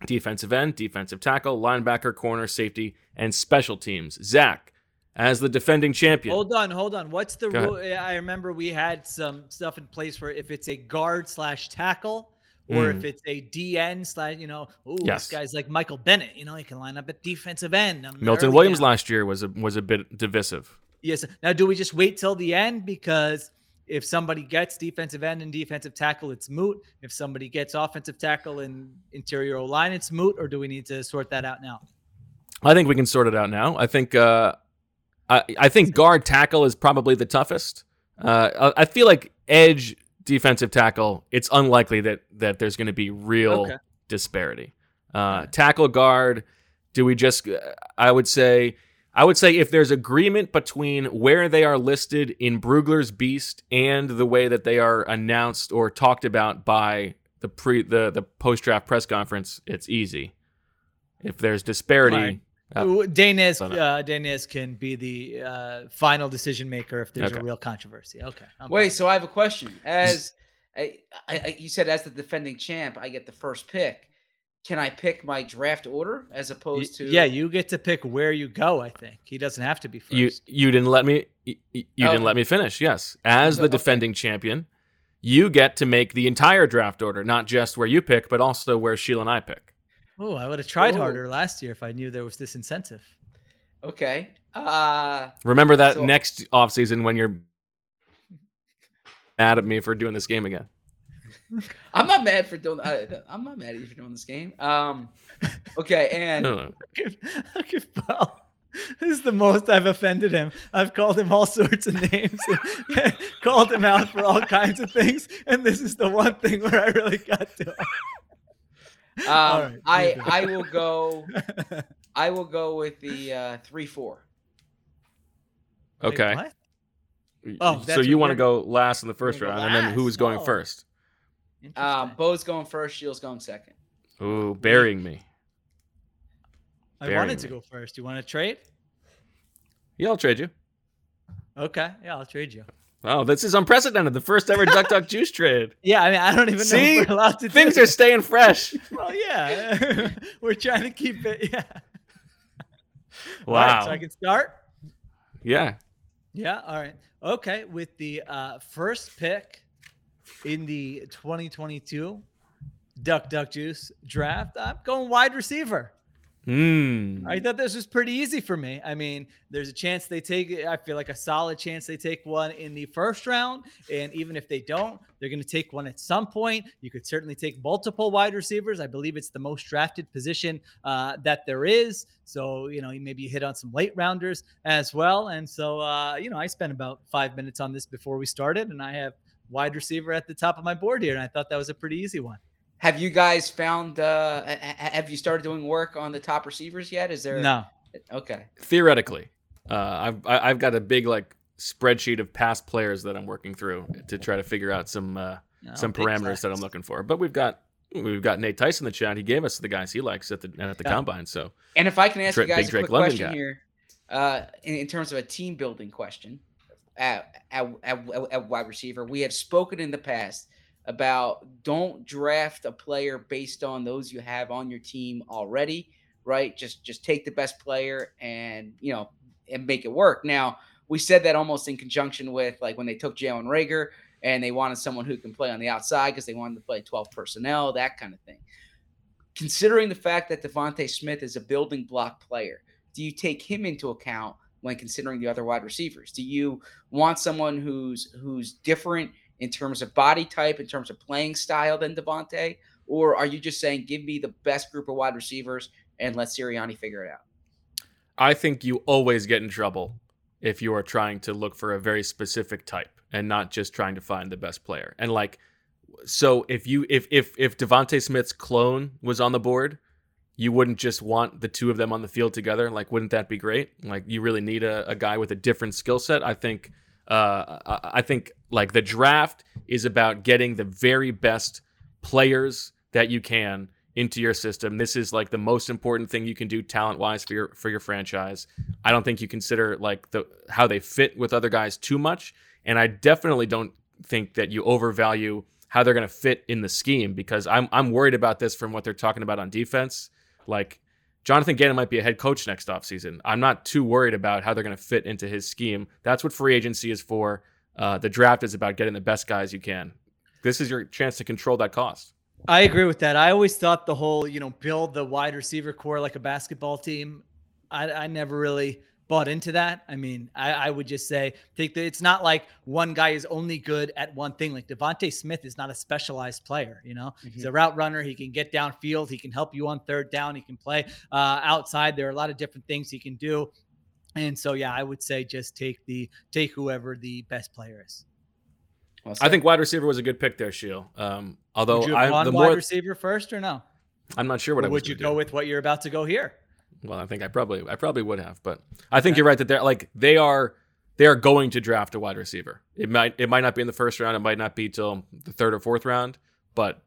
defensive end, defensive tackle, linebacker, corner, safety, and special teams. Zach, as the defending champion. Hold on, hold on. What's the rule? I remember we had some stuff in place where if it's a guard slash tackle, or Mm. if it's a DN slash, you know, ooh, Yes. this guy's like Michael Bennett. You know, he can line up at defensive end. Milton Williams down. last year was a was a bit divisive. Yes. Now, do we just wait till the end because if somebody gets defensive end and defensive tackle, it's moot. If somebody gets offensive tackle and interior line, it's moot. Or do we need to sort that out now? I think we can sort it out now. I think uh, I I think guard tackle is probably the toughest. Uh, I feel like edge defensive tackle. It's unlikely that that there's going to be real Okay. disparity. Uh, tackle guard. Do we just? I would say. I would say if there's agreement between where they are listed in Brugler's Beast and the way that they are announced or talked about by the pre the the post draft press conference, it's easy. If there's disparity, Right. Uh, Ooh, Danis, uh, Danis can be the uh, final decision maker if there's Okay. a real controversy. Okay. I'm Wait, fine. so I have a question. As I, I, I- you said, as the defending champ, I get the first pick. Can I pick my draft order as opposed to? yeah, you get to pick where you go. I think he doesn't have to be first. you you didn't let me you, you didn't Oh. let me finish. Yes, as So- the okay. defending champion, you get to make the entire draft order, not just where you pick, but also where Sheila and I pick. Oh, I would have tried Ooh. harder last year if I knew there was this incentive. Okay. Uh, Remember that So- next offseason when you're mad at me for doing this game again. I'm not mad for doing. I, I'm not mad at you for doing this game. Um, okay, and No, no. Look at Paul. This is the most I've offended him. I've called him all sorts of names, and called him out for all kinds of things, and this is the one thing where I really got to. him. All um, right, I. I will go. I will go with the uh, three four. Wait, Okay. what? Oh, so you want to go last in the first Wanna round, and then who's going Oh. first? Um, Bo's going first. Sheil's going second. Ooh, burying me. I burying wanted to me. go first. You want to trade? Yeah, I'll trade you. Okay, yeah, I'll trade you. Oh, this is unprecedented. The first ever Duck Duck Juice trade. Yeah, I mean, I don't even See? know we're allowed to. Things are staying fresh. Well, yeah, we're trying to keep it. Yeah. All right, Wow. so I can start. Yeah. Yeah. All right. Okay. With the uh, first pick in the 2022 Duck Duck Juice draft, I'm going wide receiver. Hmm. I thought this was pretty easy for me. I mean, there's a chance they take, I feel like a solid chance they take one in the first round. And even if they don't, they're going to take one at some point. You could certainly take multiple wide receivers. I believe it's the most drafted position uh, that there is. So, you know, maybe you hit on some late rounders as well. And so, uh, you know, I spent about five minutes on this before we started, and I have wide receiver at the top of my board here. And I thought that was a pretty easy one. Have you guys found? Uh, have you started doing work on the top receivers yet? Is there? No. Okay. Theoretically, uh, I've I- I've got a big like spreadsheet of past players that I'm working through to try to figure out some uh, No, some parameters that I'm looking for. But we've got we've got Nate Tyson in the chat. He gave us the guys he likes at the at the Yeah. combine. So And if I can ask Dra- you guys big a Drake quick London question guy. here, uh, in, in terms of a team building question, at, at, at, at wide receiver, we have spoken in the past about don't draft a player based on those you have on your team already, right? Just just take the best player and you know and make it work. Now we said that almost in conjunction with like when they took Jalen Reagor and they wanted someone who can play on the outside because they wanted to play 12 personnel, that kind of thing considering the fact that DeVonta Smith is a building block player, do you take him into account when considering the other wide receivers? Do you want someone who's who's different in terms of body type, in terms of playing style than DeVonta, or are you just saying give me the best group of wide receivers and let Sirianni figure it out? I think you always get in trouble if you are trying to look for a very specific type and not just trying to find the best player. And like, so if you if if if DeVonta Smith's clone was on the board, you wouldn't just want the two of them on the field together. Like, wouldn't that be great? Like, you really need a, a guy with a different skill set. I think, uh, I, I think like the draft is about getting the very best players that you can into your system. This is like the most important thing you can do talent wise for your for your franchise. I don't think you consider like the how they fit with other guys too much, and I definitely don't think that you overvalue how they're going to fit in the scheme because I'm I'm worried about this from what they're talking about on defense. Like Jonathan Gannon might be a head coach next offseason. I'm not too worried about how they're going to fit into his scheme. That's what free agency is for. Uh, the draft is about getting the best guys you can. This is your chance to control that cost. I agree with that. I always thought the whole, you know, build the wide receiver core like a basketball team. I, I never really bought into that. I mean, I, I would just say think that it's not like one guy is only good at one thing. Like DeVonta Smith is not a specialized player. You know, he's a route runner. He can get downfield. He can help you on third down. He can play uh, outside. There are a lot of different things he can do. And so, yeah, I would say just take the take whoever the best player is. I think wide receiver was a good pick there, Sheil. Um, although would you I, have the wide more receiver first or no? I'm not sure what Or I was would you go do. with what you're about to go here? Well, I think I probably I probably would have, but I think you're right that they're like they are they are going to draft a wide receiver. It might it might not be in the first round, it might not be till the third or fourth round, but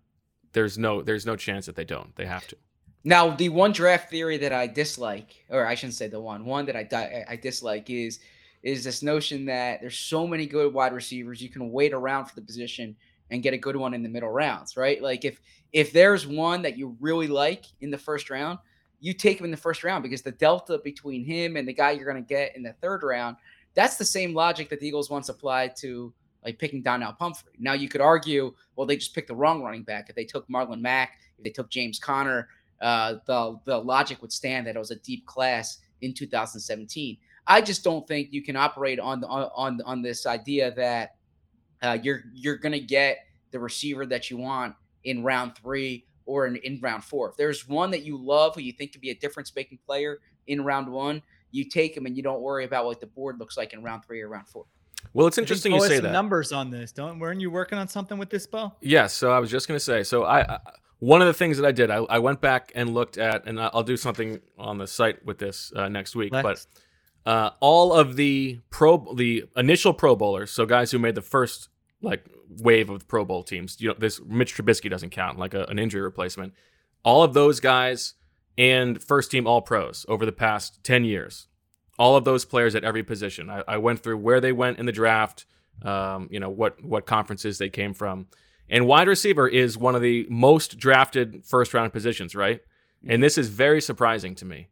there's no there's no chance that they don't. They have to. Now, the one draft theory that I dislike, or I shouldn't say the one, one that I di- I dislike is is this notion that there's so many good wide receivers, you can wait around for the position and get a good one in the middle rounds, right? Like if if there's one that you really like in the first round, you take him in the first round because the delta between him and the guy you're going to get in the third round, that's the same logic that the Eagles once applied to like picking Donnell Pumphrey. Now you could argue, well, they just picked the wrong running back. If they took Marlon Mack, if they took James Conner, uh, the the logic would stand that it was a deep class in 2017. I just don't think you can operate on on on this idea that uh, you're you're gonna get the receiver that you want in round three or in, in round four. If there's one that you love who you think could be a difference making player in round one, you take him and you don't worry about what the board looks like in round three or round four. Well, it's interesting Bo you say some that. Numbers on this, don't? Weren't you working on something with this, Bo? Yes, so I was just gonna say. So I, I one of the things that I did, I, I went back and looked at, and I'll do something on the site with this uh, next week. Let's. But uh, all of the pro, the initial Pro Bowlers, so guys who made the first like wave of Pro Bowl teams. You know, this Mitch Trubisky doesn't count, like a, an injury replacement. All of those guys and first team All Pros over the past ten years. All of those players at every position. I, I went through where they went in the draft. Um, you know what what conferences they came from. And wide receiver is one of the most drafted first round positions, right? And this is very surprising to me.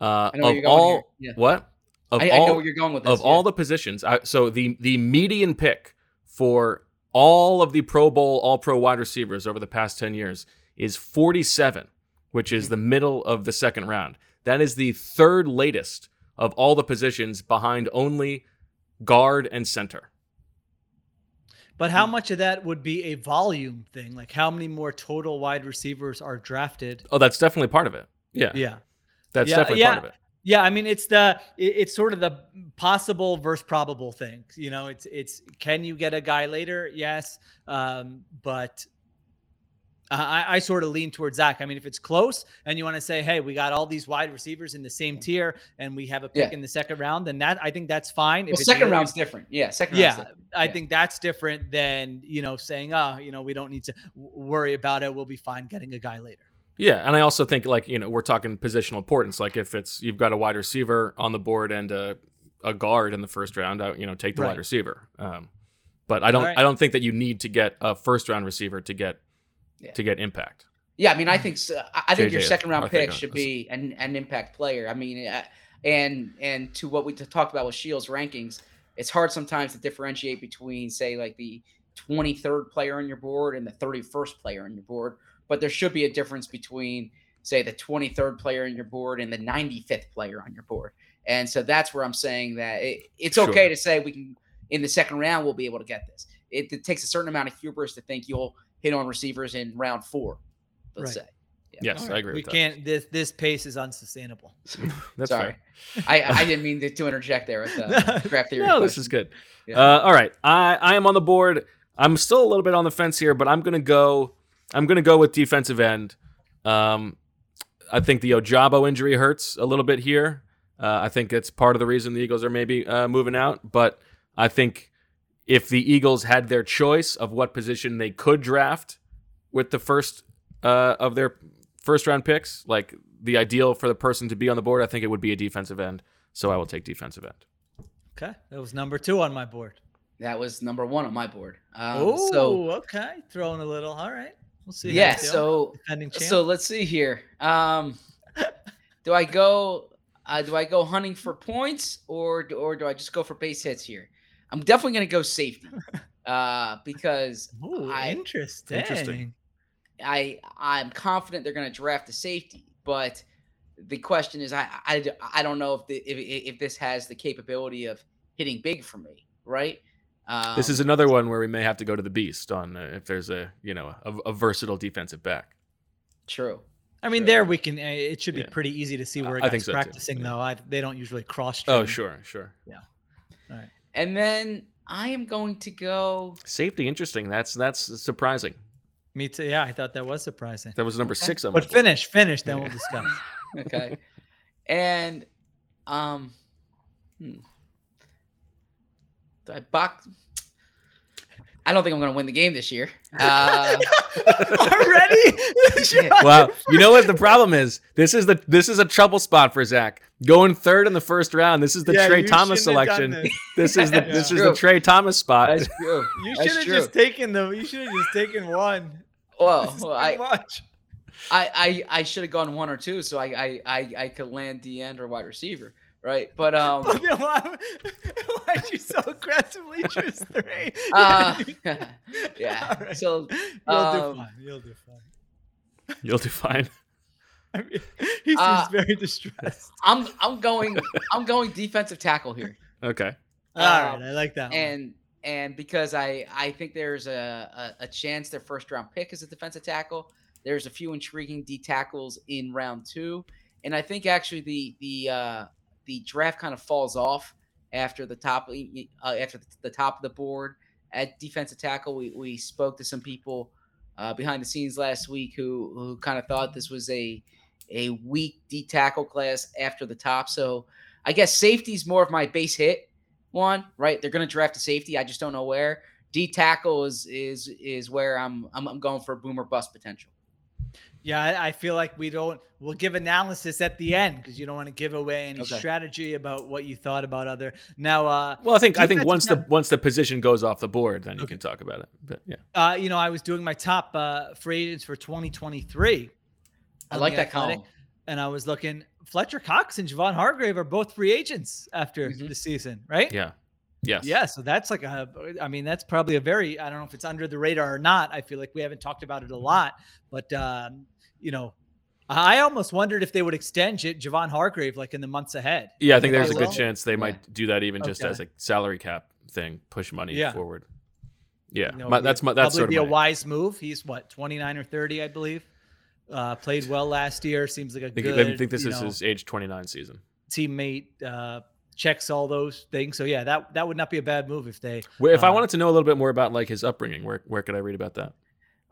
Uh, I of all. Yeah. what of I, I all know where you're going with this. of all the positions, I, so the the median pick for all of the Pro Bowl All Pro wide receivers over the past ten years is 47, which is the middle of the second round. That is the third latest of all the positions, behind only guard and center. But how much of that would be a volume thing? Like how many more total wide receivers are drafted? Oh, that's definitely part of it. Yeah, Yeah. that's Yeah, definitely yeah. part of it. Yeah, I mean it's the it's sort of the possible versus probable thing. You know, it's it's can you get a guy later? Yes, um, but I, I sort of lean towards Zach. I mean, if it's close and you want to say, hey, we got all these wide receivers in the same tier, and we have a pick Yeah. in the second round, then that I think that's fine. Well, If second really- round's different. Yeah, second round's yeah, different. I Yeah. think that's different than you know saying, oh, you know, we don't need to worry about it. We'll be fine getting a guy later. Yeah, and I also think like you know we're talking positional importance. Like if it's you've got a wide receiver on the board and a, a guard in the first round, I, you know take the Right. wide receiver. Um, but I don't Alright. I don't think that you need to get a first round receiver to get Yeah. to get impact. Yeah, I mean, I think so, I think your second round pick should be an, an impact player. I mean, uh, and and to what we talked about with Sheil's rankings, it's hard sometimes to differentiate between, say, like the 23rd player on your board and the 31st player on your board. But there should be a difference between, say, the 23rd player on your board and the 95th player on your board. And so that's where I'm saying that it, it's Sure. okay to say we can in the second round we'll be able to get this. It, it takes a certain amount of hubris to think you'll hit on receivers in round four. Let's Right. say. Yes, I agree. We with that. can't. This this pace is unsustainable. That's Sorry. I, I didn't mean to, to interject there with the draft theory. No, this is good. Yeah. Uh, all right, I I am on the board. I'm still a little bit on the fence here, but I'm gonna go. I'm gonna go with defensive end. Um, I think the Ojabo injury hurts a little bit here. Uh, I think it's part of the reason the Eagles are maybe uh, moving out. But I think if the Eagles had their choice of what position they could draft with the first uh, of their first round picks, like the ideal for the person to be on the board, I think it would be a defensive end. So I will take defensive end. Okay, that was number two on my board. That was number one on my board. Um, oh, so okay, throwing a little. All right, we'll see. yeah, so so let's see here. Um, do I go? Uh, do I go hunting for points or or do I just go for base hits here? I'm definitely going to go safety uh, because Ooh, I- interesting. Interesting. I I'm confident they're going to draft a safety, but the question is I I, I don't know if the if, if this has the capability of hitting big for me, right? Um, This is another one where we may have to go to the beast on uh, if there's a you know a, a versatile defensive back. true. I mean, Sure. there we can. Uh, it should be Yeah. pretty easy to see where a I guy's think so, practicing, Yeah. though. I, they don't usually cross. Oh sure, sure, sure. And then I am going to go. Safety, interesting. That's that's surprising. Me too. Yeah, I thought that was surprising. That was number six on my But board. finish, finish, then we'll discuss. Okay, and um, hmm. Do I box. I don't think I'm going to win the game this year. Uh, Already? Wow, you know what the problem is? This is the this is a trouble spot for Zach. Going third in the first round. This is the Yeah, Trey Thomas shouldn't have done selection. this. This is the Yeah. this is True. the Trey Thomas spot. that's true. You That's should have true. just taken the. You should have just taken one. Well, This is well, too I, much. I, I, I should have gone one or two, so I, I, I, I could land the end or wide receiver, right? But um, why, why'd you so aggressively choose three? uh, yeah. All right. So You'll um, do fine. You'll do fine. You'll do fine. I mean, he seems Uh, very distressed. I'm, I'm going, I'm going defensive tackle here. Okay. All right, um, I like that. one. and and because I I think there's a, a a chance their first round pick is a defensive tackle. There's a few intriguing D tackles in round two, and I think actually the the uh, the draft kind of falls off after the top uh, after the top of the board at defensive tackle. We we spoke to some people uh, behind the scenes last week who who kind of thought this was a a weak D tackle class after the top. So I guess safety's more of my base hit one, right? They're going to draft a safety. I just don't know where. D tackle is is is where I'm I'm, I'm going for a boomer bust potential. Yeah, I, I feel like we don't. We'll give analysis at the end because you don't want to give away any Okay. strategy about what you thought about other. Now, uh, Well, I think I think Defensive once the tackle- once the position goes off the board, then you can talk about it. But yeah, uh, you know, I was doing my top uh, free agents for 2023. I like that Athletic, column. and I was looking. Fletcher Cox and Javon Hargrave are both free agents after Mhm. the season, right? yeah, yes, Yeah, so that's like a, I mean, that's probably a very, I don't know if it's under the radar or not. I feel like we haven't talked about it a lot, but, um, you know, I almost wondered if they would extend J- Javon Hargrave like in the months ahead. yeah. I think there's a good chance they might do that even just as a salary cap thing, push money Yeah. forward. Yeah, You know, my, that's my that's probably sort be of a my, wise move. He's what 29 or 30, I believe. Uh, played well last year. Seems like a I think, good. I think this is know, his age 29 season. teammate. Uh, checks all those things. So yeah, that that would not be a bad move if they. Where, if I uh, wanted to know a little bit more about like his upbringing, where where could I read about that?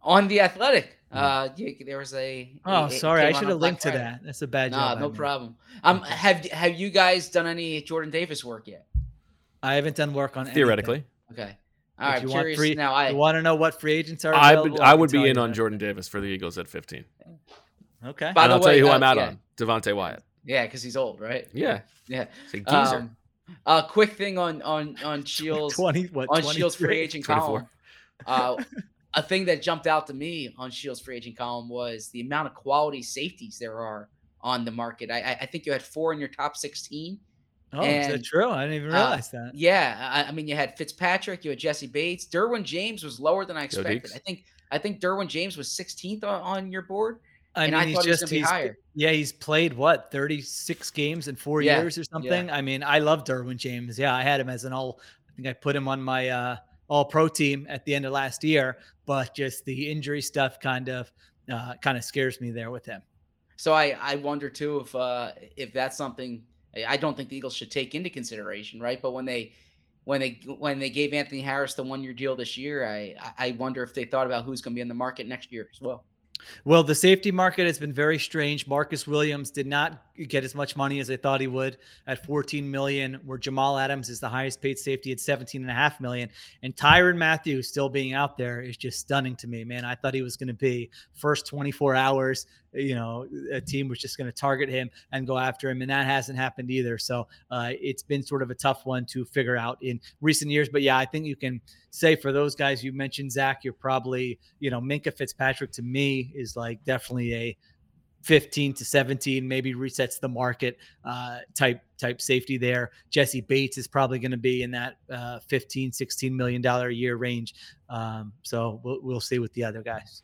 On the athletic, uh, yeah, there was a. Oh, a- it sorry, I should have Black linked to that. That's a bad Nah, job. I no made. problem. Um, have have you guys done any Jordan Davis work yet? I haven't done work on anything. Theoretically, Okay. All If right. you Curious want free, now. I you want to know what free agents are? I would I would be in on that. Jordan Davis for the Eagles at 15. Okay. By and the I'll tell way, you who uh, I'm out yeah. on. Devonte Wyatt. yeah, because he's old, right? Yeah, Yeah. it's a geezer. Um, uh, quick thing on on on Sheil's Twenty what? on Sheil's free agent 24. column. Uh, a thing that jumped out to me on Sheil's free agent column was the amount of quality safeties there are on the market. I, I- I think you had four in your top 16. Oh, is that true? I didn't even uh, realize that. Yeah, I, I mean you had Fitzpatrick, you had Jessie Bates, Derwin James was lower than I expected. I think I think Derwin James was 16th on, on your board, I and mean, I he's thought he just he's higher. yeah, he's played what thirty six games in four Yeah, years or something. I mean, I love Derwin James. Yeah, I had him as an all. I think I put him on my uh, all pro team at the end of last year, but just the injury stuff kind of uh, kind of scares me there with him. So I I wonder too if uh if that's something I- don't think the Eagles should take into consideration, right? But when they when they when they gave Anthony Harris the one year deal this year, I I- I wonder if they thought about who's going to be in the market next year as well. Well, the safety market has been very strange. Marcus Williams did not get as much money as they thought he would at 14 million, where Jamal Adams is the highest paid safety at 17 and a half million. And Tyrann Mathieu still being out there is just stunning to me, man. I thought he was going to be first 24 hours, you know, a team was just going to target him and go after him. And that hasn't happened either. So uh, it's been sort of a tough one to figure out in recent years. But yeah, I think you can say for those guys you mentioned, Zach, you're probably, you know, Minkah Fitzpatrick to me is like definitely a 15 to 17 maybe resets the market uh, type type safety there jessie bates is probably going to be in that uh, 15 16 million dollar a year range um, so we'll, we'll see with the other guys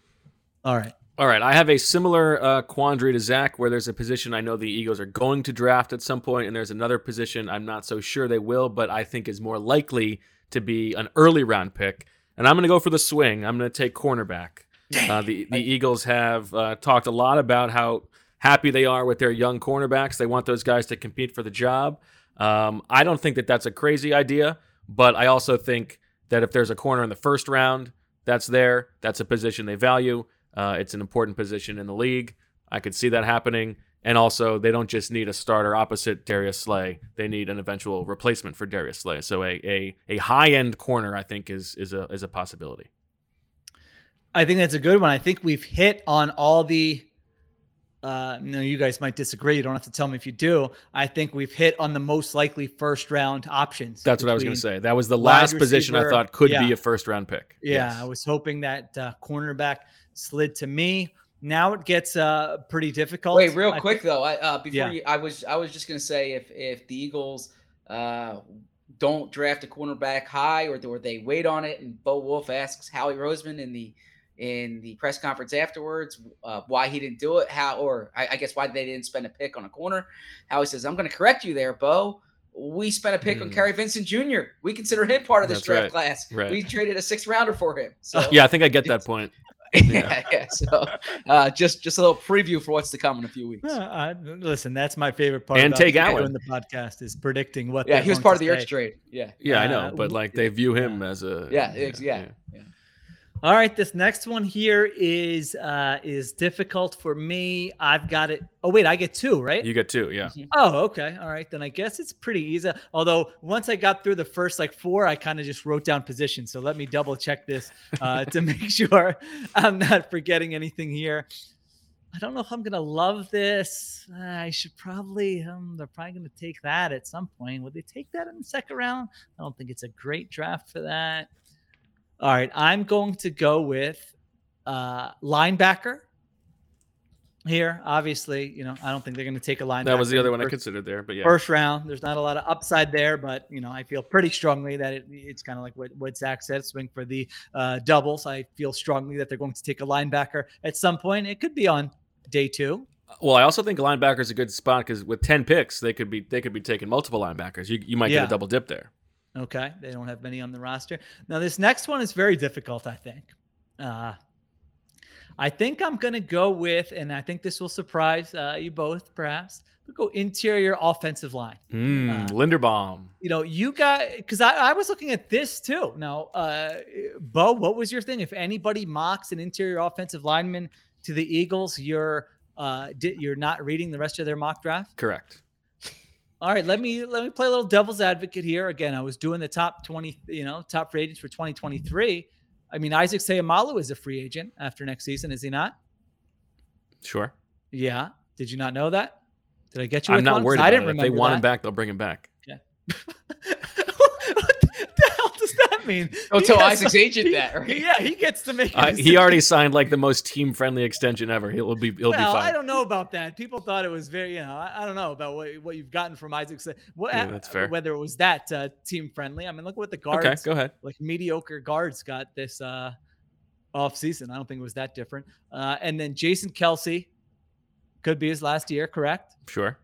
all right All right, I have a similar uh, quandary to Zach, where there's a position I know the Eagles are going to draft at some point, and there's another position I'm not so sure they will, but I think is more likely to be an early round pick. And I'm going to go for the swing. I'm going to take cornerback. Uh, the the Eagles have uh, talked a lot about how happy they are with their young cornerbacks. They want those guys to compete for the job. Um, I don't think that that's a crazy idea, but I also think that if there's a corner in the first round that's there, that's a position they value. Uh, it's an important position in the league. I could see that happening. And also, they don't just need a starter opposite Darius Slay; they need an eventual replacement for Darius Slay. So, a a, a high end corner, I think, is is a is a possibility. I think that's a good one. I think we've hit on all the. Uh, no, you guys might disagree. You don't have to tell me if you do. I think we've hit on the most likely first round options. That's what I was going to say. That was the wide last position I thought could yeah. be a first round pick. Yeah, Yes. I was hoping that uh, cornerback slid to me. Now it gets uh, pretty difficult. Wait, real I quick think- though. I, uh, before Yeah. you, I was I was just gonna say if if the Eagles uh, don't draft a cornerback high or, or they wait on it, and Bo Wulf asks Howie Roseman in the in the press conference afterwards uh, why he didn't do it, how or I, I guess why they didn't spend a pick on a corner. How he says, "I'm going to correct you there, Bo." We spent a pick on Mm. Kary Vincent Jr. We consider him part of this That's draft right. class. Right. We traded a six rounder for him. So Yeah, I think I get that point. yeah, yeah. So uh, just just a little preview for what's to come in a few weeks. Uh, I- listen, that's my favorite part. And about take doing Allen. the podcast is predicting what. Yeah, he was part of the Ertz say. trade. Yeah. Yeah, I Uh, know, but like they view him as a Yeah, ex- yeah, yeah. All right, this next one here is uh is difficult for me. I've got it. Oh wait, I get two, right? You get two, yeah. Oh, okay. All right, then I guess it's pretty easy. Although once I got through the first like four, I kind of just wrote down positions. So let me double check this uh, to make sure I'm not forgetting anything here. I don't know if I'm gonna love this. Uh, I should probably. Um, they're probably gonna take that at some point. Would they take that in the second round? I don't think it's a great draft for that. All right, I'm going to go with uh, linebacker here. Obviously, you know, I don't think they're going to take a linebacker. That was the other one I considered there, but yeah. First round, there's not a lot of upside there, but you know, I feel pretty strongly that it, it's kind of like what, what Zach said, swing for the uh, doubles. I feel strongly that they're going to take a linebacker at some point. It could be on day two. Well, I also think linebacker is a good spot because with ten picks, they could be they could be taking multiple linebackers. You you might get a double dip there. Okay, they don't have many on the roster. Now, this next one is very difficult. I think. Uh, I think I'm going to go with, and I think this will surprise uh, you both, perhaps. We'll go interior offensive line. Mm, Linderbaum. you know, you got because I, I was looking at this too. Now, uh, Bo, what was your thing? If anybody mocks an interior offensive lineman to the Eagles, you're uh, di- you're not reading the rest of their mock draft. Correct. All right, let me let me play a little devil's advocate here. Again, I was doing the top twenty, you know, top free agents for 2023. I mean, Isaac Seumalo is a free agent after next season, is he not? Sure. Yeah. Did you not know that? Did I get you? I'm with not one? worried I didn't it. If remember they want that. him back, they'll bring him back. what the hell does that mean? Don't tell Isaac's to- agent he- that, right? Yeah, he gets to make. a Uh, he already signed like the most team friendly extension ever. He'll be he'll well, be fine. I don't know about that. People thought it was very, you know, I, I don't know about what, what you've gotten from Isaac. Sa- What, Yeah, that's fair. Whether it was that uh, team friendly. I mean, look what the guards, Okay, go ahead. like mediocre guards, got this uh, off season. I don't think it was that different. Uh, and then Jason Kelce could be his last year, correct? Sure.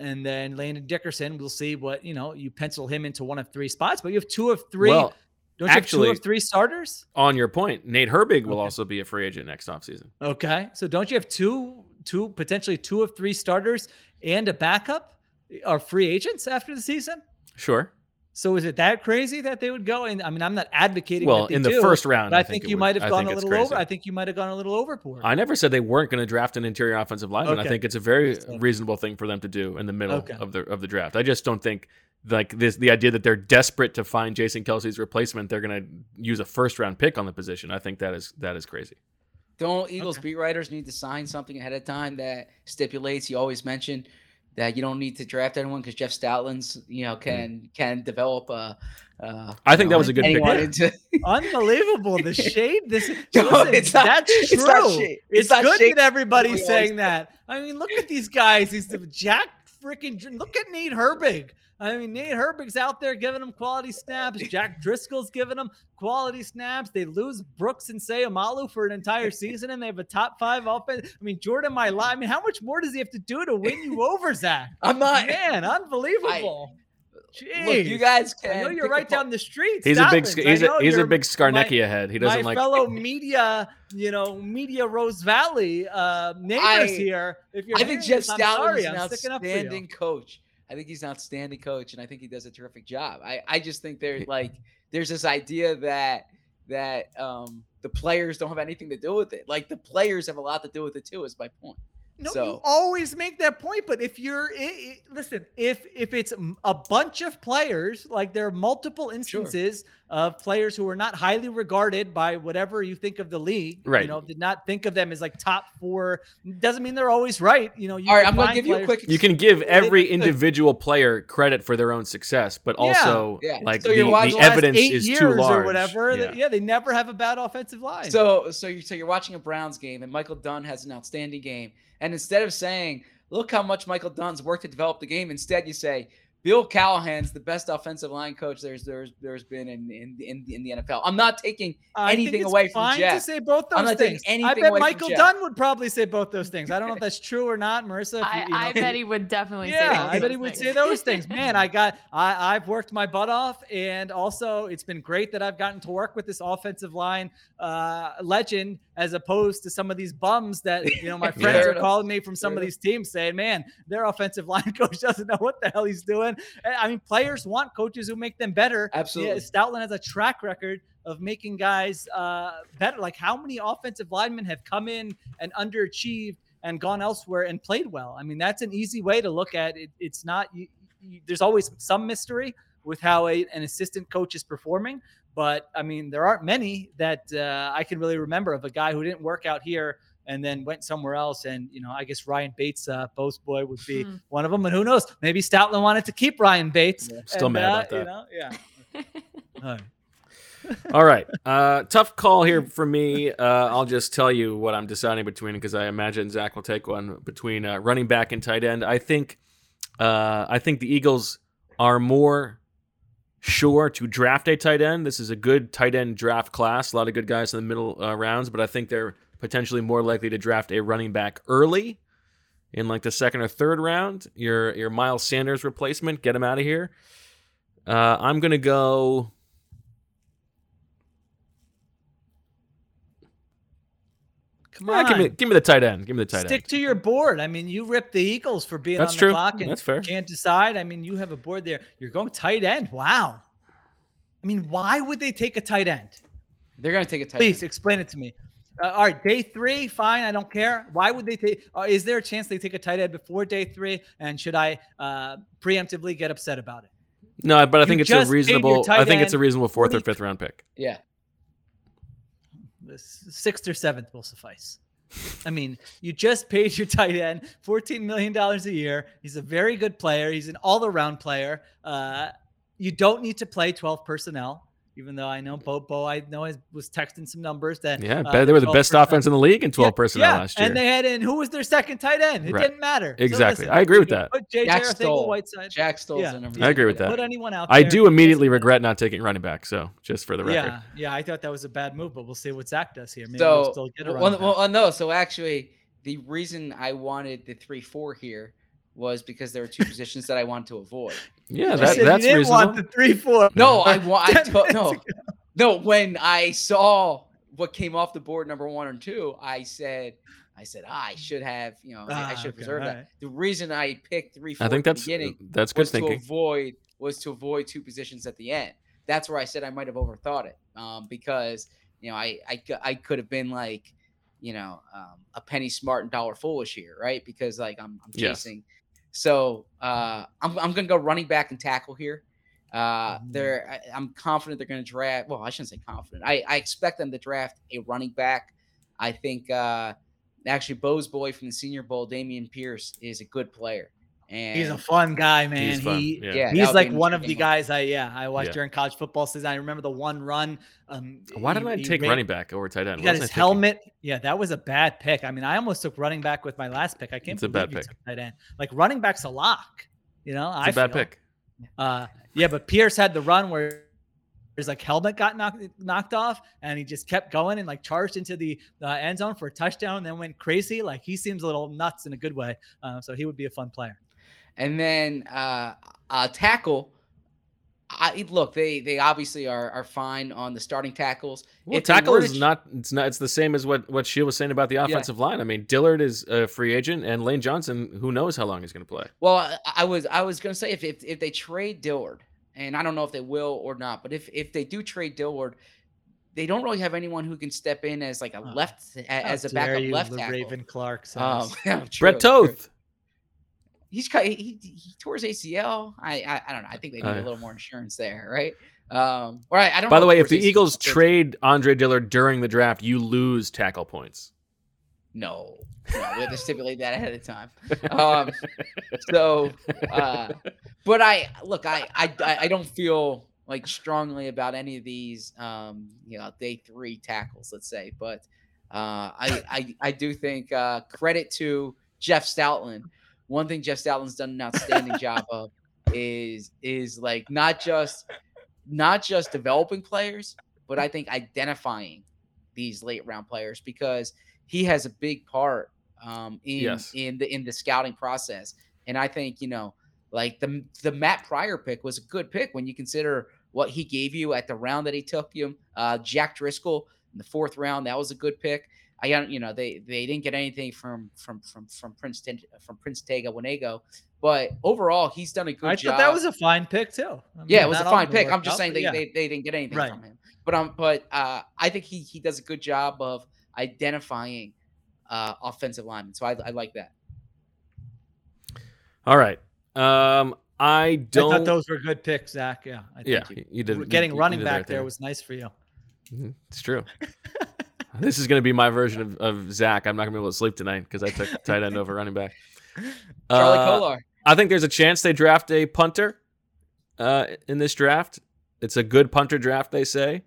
And then Landon Dickerson, we'll see what you know. You pencil him into one of three spots, but you have two of three. Well, don't you actually- have two of three starters? On your point, Nate Herbig will Okay. also be a free agent next offseason. Okay. So don't you have two, two potentially two of three starters and a backup uh, are free agents after the season? Sure. So is it that crazy that they would go? And I mean, I'm not advocating. Well, that they in the do, first round, but I I think think you might have gone a it's little over. I think you might have gone a little overboard. I never said they weren't going to draft an interior offensive lineman. I think it's a very reasonable thing for them to do in the middle Okay. of the of the draft. I just don't think like this the idea that they're desperate to find Jason Kelce's replacement, they're going to use a first round pick on the position. I think that is that is crazy. Don't Eagles beat writers need to sign something ahead of time that stipulates? You always mention that you don't need to draft anyone because Jeff Stoutland's, you know, can can develop a. Uh, I think you that was a good pick. Yeah. into- Unbelievable. The shade. This No, listen, it's not- that's it's not shade. It's, It's not good shade. that everybody's We saying say- that. I mean, look at these guys. These Jack freaking. Look at Nate Herbig. I mean, Nate Herbig's out there giving them quality snaps. Jack Driscoll's giving them quality snaps. They lose Brooks and Seumalo for an entire season, and they have a top five offense. I mean, Jordan Mailata. I mean, how much more does he have to do to win you over, Zach? I'm not. Man, unbelievable. Look, you Jeez. guys I know you're right down the street. He's a big Stoutland's. He's a he's a you're big my- Scarnecchia head. He doesn't my like fellow media, you know, media Rose Valley uh, neighbors I- here. If you're I think Jeff this, I'm Stoutland sorry, is an I'm sticking up for you. outstanding coach. I think he's an outstanding coach, and I think he does a terrific job. I, I just think there's like there's this idea that that um, the players don't have anything to do with it. Like the players have a lot to do with it too. Is my point. No, you always make that point, but if you're i i listen, if if it's a bunch of players, like there are multiple instances of players who are not highly regarded by whatever you think of the league, right? You know, did not think of them as like top four. Doesn't mean they're always right. You know, you all right, I'm gonna find give you a quick. you can give every individual player credit for their own success, but Yeah. also Yeah. like So the, the the evidence eight is years too large or whatever. Yeah. that- yeah, they never have a bad offensive line. So so you so you're watching a Browns game and Michael Dunn has an outstanding game, and instead of saying, "Look how much Michael Dunn's worked to develop the game," instead you say, "Bill Callahan's the best offensive line coach there's there's there's been in in in, in the NFL." I'm not taking I think anything it's away from fine Jeff. to say both I'm those not taking things. I anything bet away from Michael Jeff. Dunn would probably say both those things. I don't know if that's true or not, Marissa. if I, you- you I know. bet he would definitely say Yeah, both I bet those he would things. say those things. Man, I got I I've worked my butt off, and also it's been great that I've gotten to work with this offensive line uh, legend as opposed to some of these bums that you know my friends Fair are calling me from some Fair of these teams saying, "Man, their offensive line coach doesn't know what the hell he's doing." And, I mean, players want coaches who make them better. Absolutely. Yeah, Stoutland has a track record of making guys uh, better. Like how many offensive linemen have come in and underachieved and gone elsewhere and played well? I mean, that's an easy way to look at it. It's not. You, you, there's always some mystery with how a, an assistant coach is performing, but I mean, there aren't many that uh, I can really remember of a guy who didn't work out here and then went somewhere else. And you know, I guess Ryan Bates, uh, post boy, would be Hmm. one of them. And who knows? Maybe Stoutland wanted to keep Ryan Bates. Still and, mad uh, about that. You know, yeah. All right. All right. Uh, tough call here for me. Uh, I'll just tell you what I'm deciding between because I imagine Zach will take one between uh, running back and tight end. I think uh, I think the Eagles are more sure to draft a tight end. This is a good tight end draft class. A lot of good guys in the middle uh, rounds, but I think they're potentially more likely to draft a running back early in like the second or third round. Your your Miles Sanders replacement, get him out of here. Uh, I'm gonna go. Come Yeah, on. give me give me the tight end. Give me the tight Stick end. Stick to your board. I mean, you ripped the Eagles for being That's on the true. clock and That's fair. can't decide. I mean, you have a board there. You're going tight end. Wow. I mean, why would they take a tight end? They're gonna take a tight. End. Please end. explain it to me. Uh, all right, day three, fine. I don't care. Why would they take? Uh, is there a chance they take a tight end before day three? And should I uh, preemptively get upset about it? No, but I You think it's a just paid your reasonable. I think it's a reasonable fourth or fifth round pick. Yeah. The sixth or seventh will suffice. I mean, you just paid your tight end $14 million a year. He's a very good player. He's an all around player. Uh, you don't need to play 12 personnel, even though I know Bo, Bo I know I was texting some numbers that. Yeah, uh, they were the best personnel- offense in the league in 12 Yeah, personnel yeah, last year. And they had in who was their second tight end? It Right. didn't matter. So Exactly. listen, I agree with that. Put JJ Jack Arcega Stoll. Whiteside. Jack Stoll's Yeah. the. I agree with that. Put anyone out There, I do immediately regret not taking running back. So just for the record, Yeah, yeah, I thought that was a bad move, but we'll see what Zach does here. Maybe so we'll still get a well, well, no. So actually, the reason I wanted the three four here was because there were two positions that I wanted to avoid. yeah, that, said that's you didn't reasonable. want the three four. No, I want. I to- no, no. When I saw what came off the board, number one and two, I said, I said, ah, I should have, you know, I- I Ah, should have okay, preserved that. alright. The reason I picked three four I think at the that's beginning that's good was to avoid was to avoid two positions at the end. That's where I said I might have overthought it um, because you know I, I I could have been like you know um, a penny smart and dollar foolish here, right? Because like I'm, I'm Yes. So uh, I'm I'm gonna go running back and tackle here. Uh, Mhm. they're I, I'm confident they're going to draft. Well, I shouldn't say confident. I, I expect them to draft a running back. I think uh, actually Bo's boy from the Senior Bowl, Dameon Pierce, is a good player. And He's a fun guy, man. He's fun, He yeah. yeah, he's like one of the intriguing guys I yeah I watched Yeah. during college football season. I remember the one run. Um, Why didn't he- I he take ran- running back over tight end? He got was I his thinking? helmet. Yeah, that was a bad pick. I mean, I almost took running back with my last pick. I can't It's a bad you pick. took tight end. Like running back's a lock. You know, It's I a bad feel. pick. Uh, yeah, but Pierce had the run where his like helmet got knocked knocked off, and he just kept going and like charged into the uh, end zone for a touchdown, and then went crazy. Like he seems a little nuts in a good way. Uh, so he would be a fun player. And then uh, uh, tackle. I look. They they obviously are are fine on the starting tackles. Well, If they tackle is not. It's not. It's the same as what what Sheil was saying about the offensive line. I mean, Dillard is a free agent, and Lane Johnson, who knows how long he's going to play. Well, I, I was I was gonna say if, if if they trade Dillard, and I don't know if they will or not, but if if they do trade Dillard, they don't really have anyone who can step in as like a left a- as a How backup left tackle. Raven Clark. Says. Um, yeah, Brett. Toth. He's. He, he, tore his ACL. I, I I don't know. I think they need Uh, a little more insurance there, right? Um, or I, I don't. By the way, if the his Eagles ACL. trade Andre Dillard during the draft, you lose tackle points. no, no, we have to stipulate that ahead of time. Um, so, uh, but I look, I, I, I- I don't feel like strongly about any of these, um, you know, day three tackles, let's say, but uh, I, I, I do think uh, credit to Jeff Stoutland. One thing Jeff Stoutland's done an outstanding job of is is like not just not just developing players, but I think identifying these late round players because he has a big part um, in Yes. in the in the scouting process. And I think you know, like the the Matt Pryor pick was a good pick when you consider what he gave you at the round that he took you. Uh, Jack Driscoll in the fourth round, that was a good pick. I got you know they they didn't get anything from from from from Prince Ten- from Prince Tega Wanogho, but overall he's done a good I job. thought that was a fine pick too. I Yeah, it was a fine pick. I'm just out, saying they, yeah. they, they didn't get anything Right. from him. But um, but uh, I think he he does a good job of identifying uh, offensive linemen. So I, I like that. All right. Um, I I don't. I thought those were good picks, Zach. Yeah, I yeah, you- you did. you- getting you running did back there thing. was nice for you. Mhm, It's true. this is going to be my version of, of Zach. I'm not going to be able to sleep tonight because I took tight end over running back. Charlie Uh, Kolar. I think there's a chance they draft a punter uh, in this draft. It's a good punter draft, they say.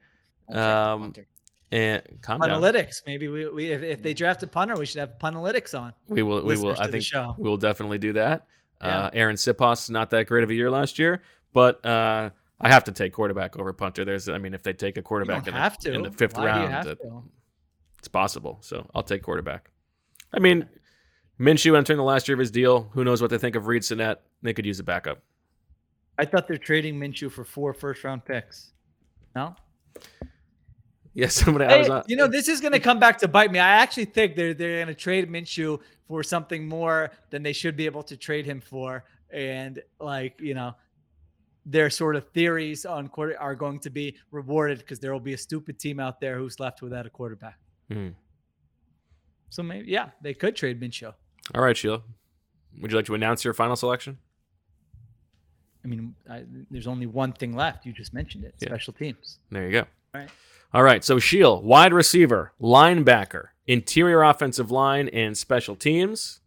I'll check the um. And calm down. Analytics. Maybe we, we if, if they draft a punter, we should have analytics on. We will. We will. I think we will definitely do that. Yeah. Uh, Arryn Siposs not that great of a year last year, but uh, I have to take quarterback over punter. There's, I mean, if they take a quarterback in, have the, to in the fifth Why round, to? It's possible. So I'll take quarterback. I mean, Minshew entering the last year of his deal. Who knows what they think of Reid Sinnett? They could use a backup. I thought they're trading Minshew for four first round picks. No. Yeah, somebody. I was on, you know, this is going to come back to bite me. I actually think they're they're going to trade Minshew for something more than they should be able to trade him for, and like you know, their sort of theories on quarter are going to be rewarded because there will be a stupid team out there who's left without a quarterback. Hmm. So maybe yeah, they could trade Minshew. All right, Sheila. Would you like to announce your final selection? I mean, I, there's only one thing left. You just mentioned it: Yeah. special teams. There you go. All right. All right. So Sheil, wide receiver, linebacker, interior offensive line, and special teams.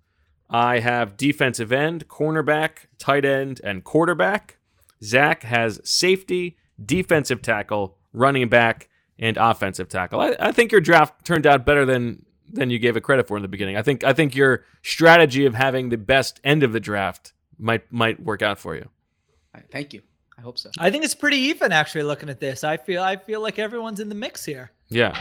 I have defensive end, cornerback, tight end, and quarterback. Zach has safety, defensive tackle, running back, and offensive tackle. I, I think your draft turned out better than than you gave it credit for in the beginning. I think I think your strategy of having the best end of the draft might might work out for you. All right, thank you. I hope so. I think it's pretty even actually. Looking at this, I feel I feel like everyone's in the mix here. Yeah.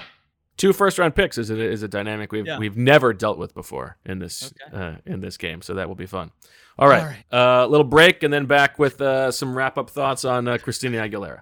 Two first round picks is a, is a dynamic we've Yeah. we've never dealt with before in this Okay. uh, in this game, so that will be fun. All right, All right. Uh, little break and then back with uh, some wrap up thoughts on uh, Christina Aguilera.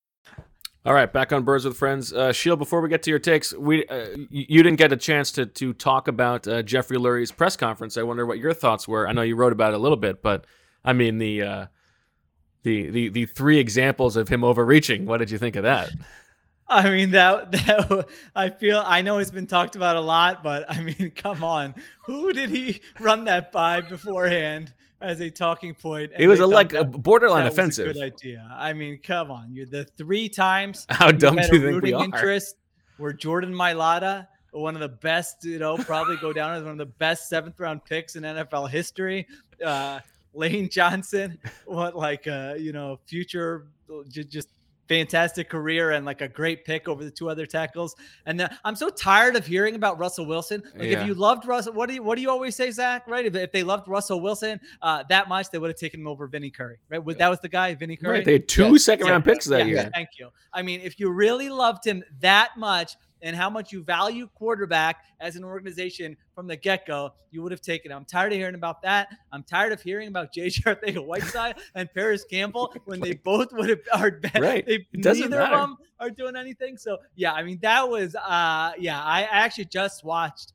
All right, back on Birds with Friends. Uh, Sheil, before we get to your takes, we uh, you didn't get a chance to to talk about uh, Jeffrey Lurie's press conference. I wonder what your thoughts were. I know you wrote about it a little bit, but I mean the uh, the the the three examples of him overreaching. What did you think of that? I mean that that I feel I know it's been talked about a lot, but I mean, come on, who did he run that by beforehand? As a talking point. It was a like a borderline offensive. A good idea. I mean, come on, you're the three times. How dumb do you think we are? Interest where Jordan Mailata, one of the best, you know, probably go down as one of the best seventh round picks in NFL history. Uh, Lane Johnson, what like uh, you know, future just fantastic career and like a great pick over the two other tackles. And the, I'm so tired of hearing about Russell Wilson. Like yeah. if you loved Russell, what do you what do you always say, Zach? Right? If, if they loved Russell Wilson uh, that much, they would have taken him over Vinny Curry. Right? That was the guy, Vinny Curry. Right. They had two yes. second round picks that yeah, year. Thank you. I mean, if you really loved him that much, and how much you value quarterback as an organization from the get go, you would have taken. It. I'm tired of hearing about that. I'm tired of hearing about JJ Arcega-Whiteside and Parris Campbell when they both would have are right. They, neither matter. of them are doing anything. So yeah, I mean that was uh yeah. I actually just watched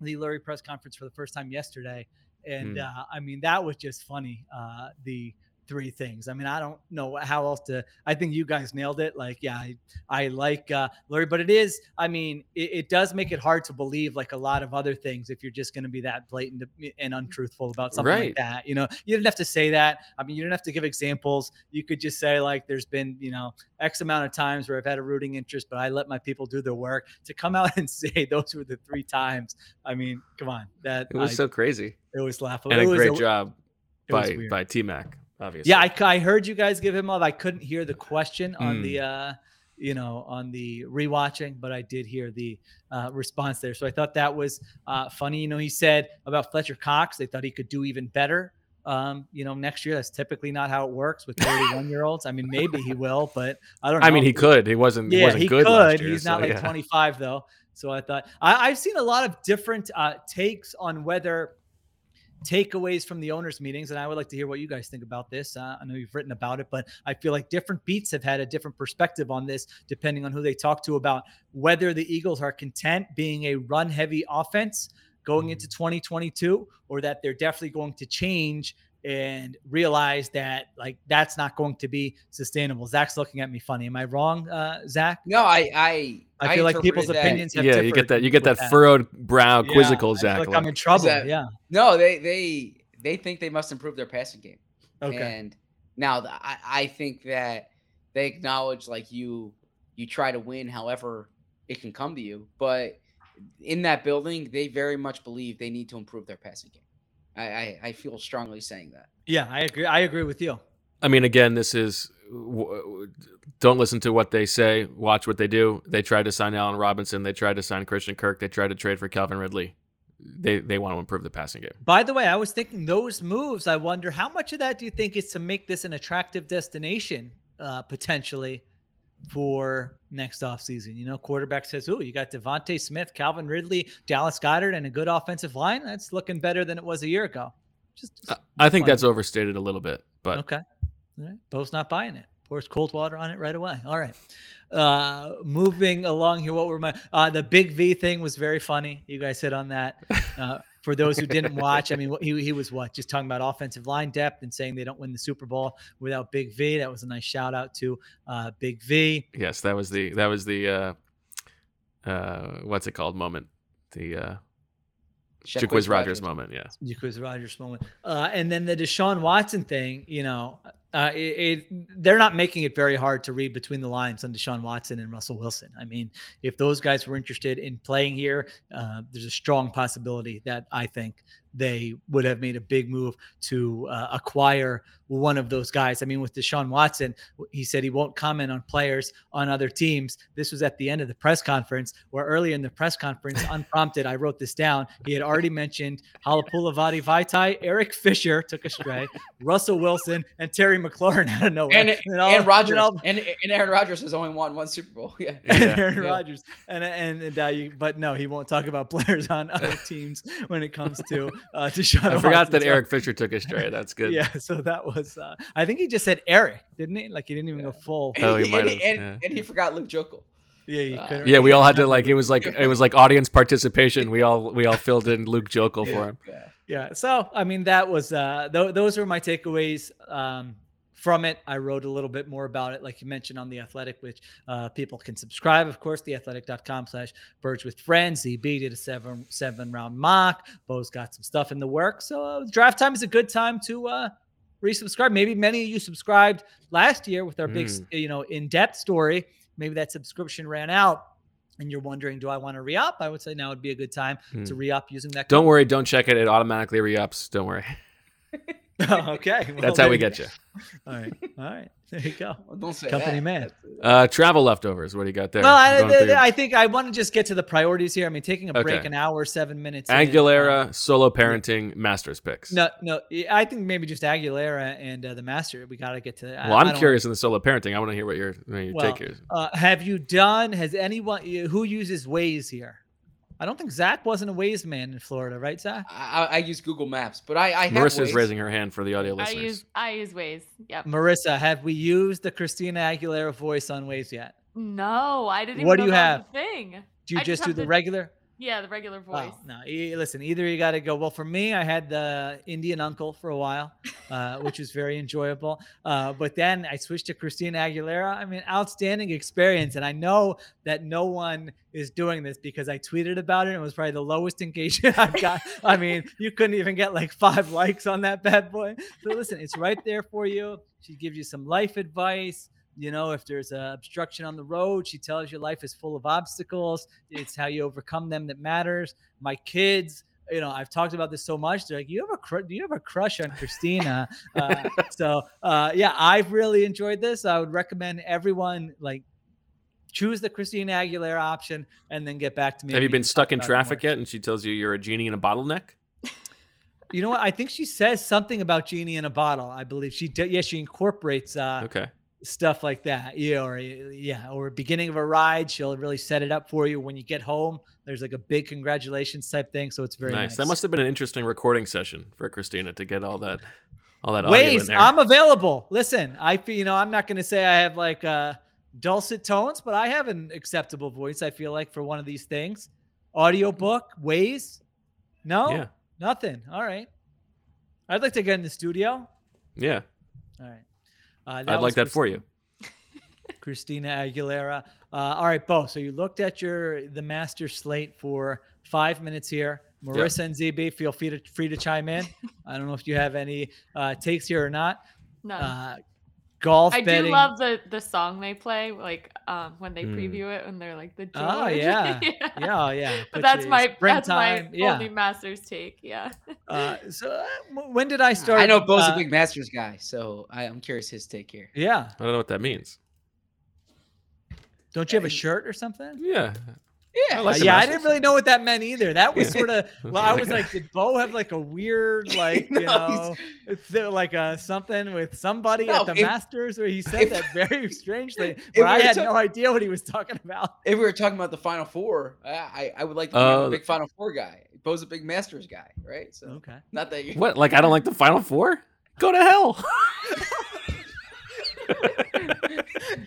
the Lurie press conference for the first time yesterday, and mm. uh, I mean that was just funny. Uh, the three things. I mean, I don't know how else to. I think you guys nailed it. Like, yeah, I, I like uh, Lurie, but it is. I mean, it, it, does make it hard to believe like a lot of other things if you're just going to be that blatant and untruthful about something right. like that. You know, you didn't have to say that. I mean, you didn't have to give examples. You could just say like, there's been you know X amount of times where I've had a rooting interest, but I let my people do their work. To come out and say those were the three times. I mean, come on, that it was I, so crazy. It was laughable. And it a great a, job by by T Mac obviously. Yeah, I, I heard you guys give him up. I couldn't hear the question on Mm. the uh you know on the rewatching, but I did hear the uh, response there. So I thought that was uh, funny. You know, he said about Fletcher Cox, they thought he could do even better. Um, you know, next year that's typically not how it works with 31 year olds. I mean, maybe he will, but I don't know. I mean, he could. He wasn't. he Yeah, wasn't he good. could. last year, He's so, not like yeah. 25 though. So I thought I, I've seen a lot of different uh, takes on whether takeaways from the owners meetings and i would like to hear what you guys think about this. Uh, i know you've written about it but i feel like different beats have had a different perspective on this depending on who they talk to about whether the eagles are content being a run heavy offense going into 2022 or that they're definitely going to change and realize that like that's not going to be sustainable zach's looking at me funny am i wrong uh zach No, I I i feel like people's that- opinions have Yeah, you get that. You get with that furrowed brow, Yeah, quizzical, I feel Zach. like look. i'm in trouble that- yeah No, they they they think they must improve their passing game. okay And now th- I, I think that they acknowledge like you you try to win however it can come to you, but in that building, they very much believe they need to improve their passing game. I, I, I feel strongly saying that. Yeah, I agree. I agree with you. I mean, again, this is don't listen to what they say. Watch what they do. They tried to sign Allen Robinson. They tried to sign Christian Kirk. They tried to trade for Calvin Ridley. They they want to improve the passing game. By the way, I was thinking those moves. I wonder how much of that do you think is to make this an attractive destination uh, potentially for next offseason? You know, quarterback says, "Oh, you got DeVonta Smith, Calvin Ridley, Dallas Goedert, and a good offensive line. That's looking better than it was a year ago." Just, just I think that's overstated a little bit, but okay. All right, Bo's not buying it. Pours cold water on it right away. All right. Uh, moving along here, what were my uh, the big V thing was very funny. You guys hit on that. Uh, for those who didn't watch, I mean, he, he was what just talking about offensive line depth and saying they don't win the Super Bowl without Big V. That was a nice shout out to uh, Big V. yes, that was the that was the uh, uh, what's it called moment. The uh, Jacquizz Rodgers moment. Yeah. Jacquizz Rodgers moment. Uh, and then the Deshaun Watson thing, you know, uh, it, it, they're not making it very hard to read between the lines on Deshaun Watson and Russell Wilson. I mean, if those guys were interested in playing here, uh, there's a strong possibility that I think they would have made a big move to uh, acquire one of those guys. I mean, with Deshaun Watson, he said he won't comment on players on other teams. This was at the end of the press conference, where earlier in the press conference, unprompted, I wrote this down. He had already mentioned Halapoulivaati Vaitai, Eric Fisher took a stray, Russell Wilson, and Terry McLaurin out of nowhere. And, And all- and and Rodgers all- and, and Aaron Rodgers has only won one Super Bowl. Yeah. and Yeah. Aaron Yeah. Rodgers. And and, and uh, you, but no, he won't talk about players on other teams when it comes to uh, Deshaun. I forgot Watson. that Eric Fisher took a stray. That's good. Yeah, so that was. Uh, I think he just said Eric, didn't he? Like he didn't even go full. And, Oh, he he, might and, have, and, yeah. and he forgot Luke Joeckel. Yeah, Uh, Yeah, we all had to like it was like it was like audience participation. We all we all filled in Luke Joeckel for him. Yeah. Yeah. So I mean, that was uh, th- those were my takeaways um, from it. I wrote a little bit more about it, like you mentioned on the Athletic, which uh, people can subscribe. Of course, theathletic.com/slash Birds with Friends. ZB did a seven seven round mock. Bo's got some stuff in the work. So uh, draft time is a good time to uh, resubscribe. Maybe many of you subscribed last year with our big, Mm. you know, in depth story. Maybe that subscription ran out. And you're wondering, do I want to re up? I would say now would be a good time to Hmm. re up using that. Don't worry, don't check it. It automatically re-ups. Don't worry. okay. well, That's how we get you. All right. All right. There you go. Well, don't say Company that. man. Uh, travel leftovers. What do you got there? Well, I, Going through your- I think I want to just get to the priorities here. I mean, taking a break, an hour, seven minutes. in, uh, Aguilera, solo parenting, Masters picks. No, no. I think maybe just Aguilera and uh, the Master. We got to get to that. Well, I I'm don't- curious in the solo parenting. I want to hear what your, what your Well, take is. uh, have you done? Has anyone who uses Waze here? I don't think Zach wasn't a Waze man in Florida, right, Zach? I, I- I use Google Maps, but I, I have Marissa's raising her hand for the audio listeners. I use I use Waze. Yep. Marissa, have we used the Christina Aguilera voice on Waze yet? No, I didn't. What even do know you have? thing. Do you I just, do the to- regular? Yeah, the regular voice. Oh, no, e- listen, either you got to go. Well, for me, I had the Indian uncle for a while, uh, which was very enjoyable. Uh, but then I switched to Christina Aguilera. I mean, outstanding experience. And I know that no one is doing this because I tweeted about it. and It was probably the lowest engagement I've got. I mean, you couldn't even get like five likes on that bad boy. So listen, it's right there for you. She gives you some life advice. You know, if there's a obstruction on the road, she tells you life is full of obstacles. It's how you overcome them that matters. My kids, you know, I've talked about this so much. They're like, "You have a cr- do you have a crush on Christina?" uh, so, uh, yeah, I've really enjoyed this. I would recommend everyone like choose the Christina Aguilera option and then get back to me. Have you been stuck in traffic yet? And she tells you you're a genie in a bottleneck. You know what? I think she says something about genie in a bottle. I believe she did. Yeah, she incorporates uh, Okay. Stuff like that. Yeah, or yeah, or beginning of a ride, she'll really set it up for you when you get home. There's like a big congratulations type thing, so it's very nice. nice. That must have been an interesting recording session for Christina to get all that, all that audio in Waze, there. I'm available. Listen, I feel you know I'm not going to say I have like uh, dulcet tones, but I have an acceptable voice. I feel like for one of these things, audiobook, ways, no, Yeah. nothing. All right, I'd like to get in the studio. yeah, All right, uh, I'd was like that for you. Christina Aguilera. Uh, all right, Bo. So you looked at your the master slate for five minutes here. Marissa and ZB, feel free to free to chime in. I don't know if you have any uh, takes here or not. No. Golf I betting. do love the the song they play, like um when they Mm. preview it and they're like the George. Oh yeah, yeah, oh, yeah. But that's you- my that's my yeah. only Masters take. Yeah. Uh, so uh, when did I start? I know Bo's uh, a big Masters guy, so I, I'm curious his take here. Yeah. I don't know what that means. Don't you have a shirt or something? Yeah. Yeah, I like Uh, the yeah, I didn't really know what that meant either. That was sort of. Well, I was like, did Bo have like a weird, like you No, know, he's- like a something with somebody No, at the if- Masters where he said if- that very strangely, if but I we were had talk- no idea what he was talking about. If we were talking about the Final Four, I I, I would like to be Oh. a big Final Four guy. Bo's a big Masters guy, right? So Okay. not that you. What? Like I don't like the Final Four? Go to hell.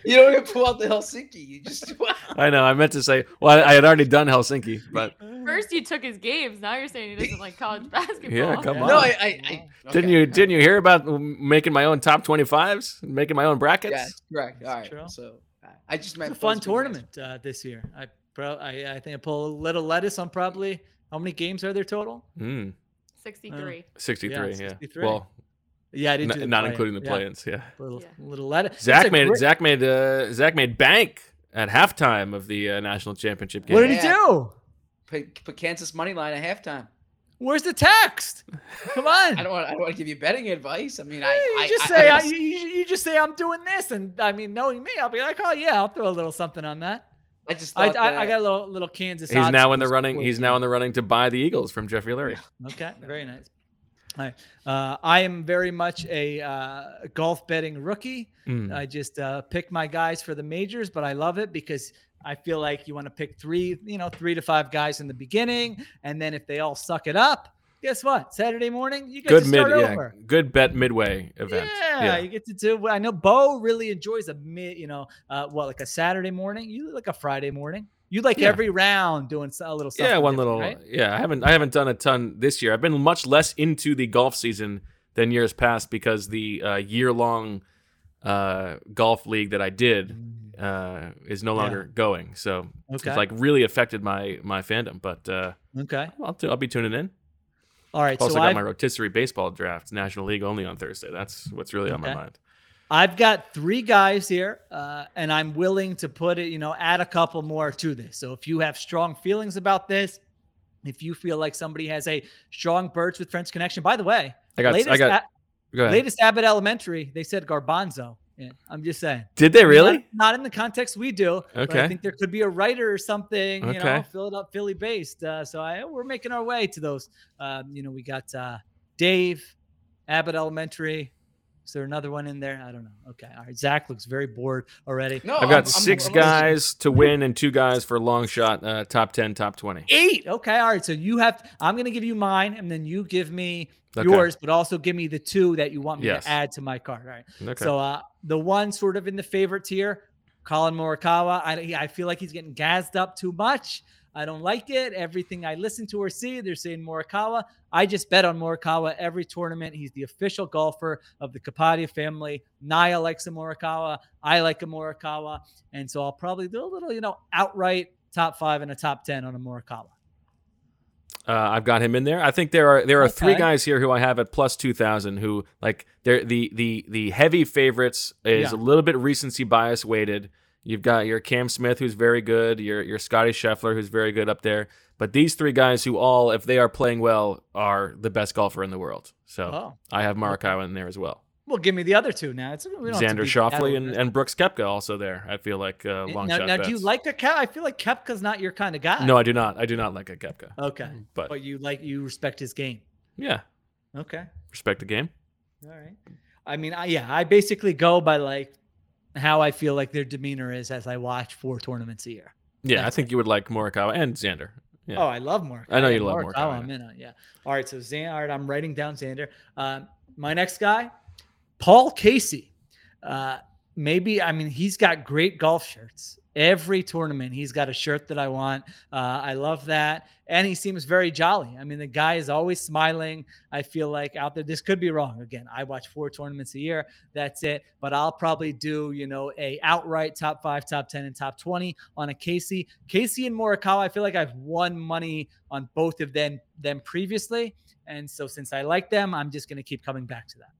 You don't even pull out the Helsinki. You just. I know. I meant to say. Well, I, I had already done Helsinki, but First you took his games. Now you're saying he doesn't like college basketball. yeah, come on. No, I. I, I Didn't okay. you? Didn't you hear about making my own top twenty fives, making my own brackets? Yes, correct. All right. True. So I- I just meant a fun tournament uh, this year. I, pro- I I think I pull a little lettuce on probably how many games are there total? Mm, 63. Sixty-three. Yeah, Yeah. 63. Well, Yeah, I didn't n- do not including the Yeah. play-ins. Yeah. Little, Yeah. little lettuce. It's Zach made great- Zach made uh, Zach made bank at halftime of the uh, national championship game. What did he do? Put, put Kansas money line at halftime. Where's the text? Come on. I don't want. I don't want to give you betting advice. I mean, Hey, I. you I just I- say I- I, you, you you just say I'm doing this, and I mean, knowing me, I'll be like, oh yeah, I'll throw a little something on that. I just. I, Thought I, I got a little little Kansas. He's odds now in the running. He's now in the running to buy the Eagles from Jeffrey Lurie. Okay, very nice. Right. Uh, I am very much a uh, golf betting rookie. Mm. I just uh, pick my guys for the majors, but I love it because I feel like you want to pick three, you know, three to five guys in the beginning, and then if they all suck it up, guess what? Saturday morning, you get Good to mid, start yeah. over. Good bet midway event. Yeah, you get to do. I know Bo really enjoys a mid, you know, uh, what like a Saturday morning. You like a Friday morning. You like Yeah. every round doing a little. Yeah, one little. Right? Yeah, I haven't. I haven't done a ton this year. I've been much less into the golf season than years past because the uh, year-long uh, golf league that I did uh, is no Mm. Yeah. longer going. So Okay. it's like really affected my my fandom. But uh, Okay. I'll t- I'll be tuning in. All right. Also so got I've, my rotisserie baseball draft, National League only on Thursday. That's what's really on my mind. I've got three guys here, uh, and I'm willing to put it, you know, add a couple more to this. So if you have strong feelings about this, if you feel like somebody has a strong Birds with Friends connection, by the way, I got. latest, I got. Go ahead. latest Abbott Elementary, they said Garbanzo. Yeah, I'm just saying. Did they really? Not, in the context we do. but I think there could be a writer or something, you know, Okay. up Philly based. Uh, so I, we're making our way to those. Um, you know, we got uh, Dave, Abbott Elementary. Is there another one in there? I don't know. Okay. All right. Zach looks very bored already. No, I've got I'm- I'm- 6 I'm- guys to win and two guys for long shot, uh, top ten, top twenty. Eight. Okay. All right. So you have, I'm going to give you mine and then you give me Okay. yours, but also give me the two that you want me Yes. to add to my card. All right. Okay. So uh, the one sort of in the favorite tier, Collin Morikawa. I, I feel like he's getting gassed up too much. I don't like it. Everything I listen to or see, they're saying Morikawa. I just bet on Morikawa every tournament. He's the official golfer of the Kapadia family. Naya likes a Morikawa. I like a Morikawa. And so I'll probably do a little, you know, outright top five and a top 10 on a Morikawa. Uh, I've got him in there. I think there are there are three guys here who I have at plus two thousand. Who like they're the the the heavy favorites is Yeah. a little bit recency bias weighted. You've got your Cam Smith, who's very good. Your your Scotty Scheffler, who's very good up there. But these three guys, who all, if they are playing well, are the best golfer in the world. So Oh. I have Morikawa in there as well. Well, give me the other two now. It's, Xander Schauffele and, and Brooks Koepka also there. I feel like uh, long now, shot now bets. do you like a Kep? I feel like Koepka's not your kind of guy. No, I do not. I do not like a Kepka. Okay. But- But, you like you respect his game. Yeah, Okay. respect the game. All right. I mean, I, yeah, I basically go by like how I feel like their demeanor is as I watch four tournaments a year. Yeah, I think you would like Morikawa and Xander. Yeah. Oh, I love Morikawa. I know you love Morikawa, Morikawa, I'm in on. Yeah. All right. So Xander, all right, I'm writing down Xander. Um, my next guy, Paul Casey. Uh, maybe I mean he's got great golf shirts. Every tournament, he's got a shirt that I want. Uh, I love that, and he seems very jolly. I mean, the guy is always smiling. I feel like out there. This could be wrong. Again, I watch four tournaments a year. That's it. But I'll probably do you know a outright top five, top ten, and top twenty on a Casey. Casey and Morikawa. I feel like I've won money on both of them them previously, and so since I like them, I'm just going to keep coming back to that.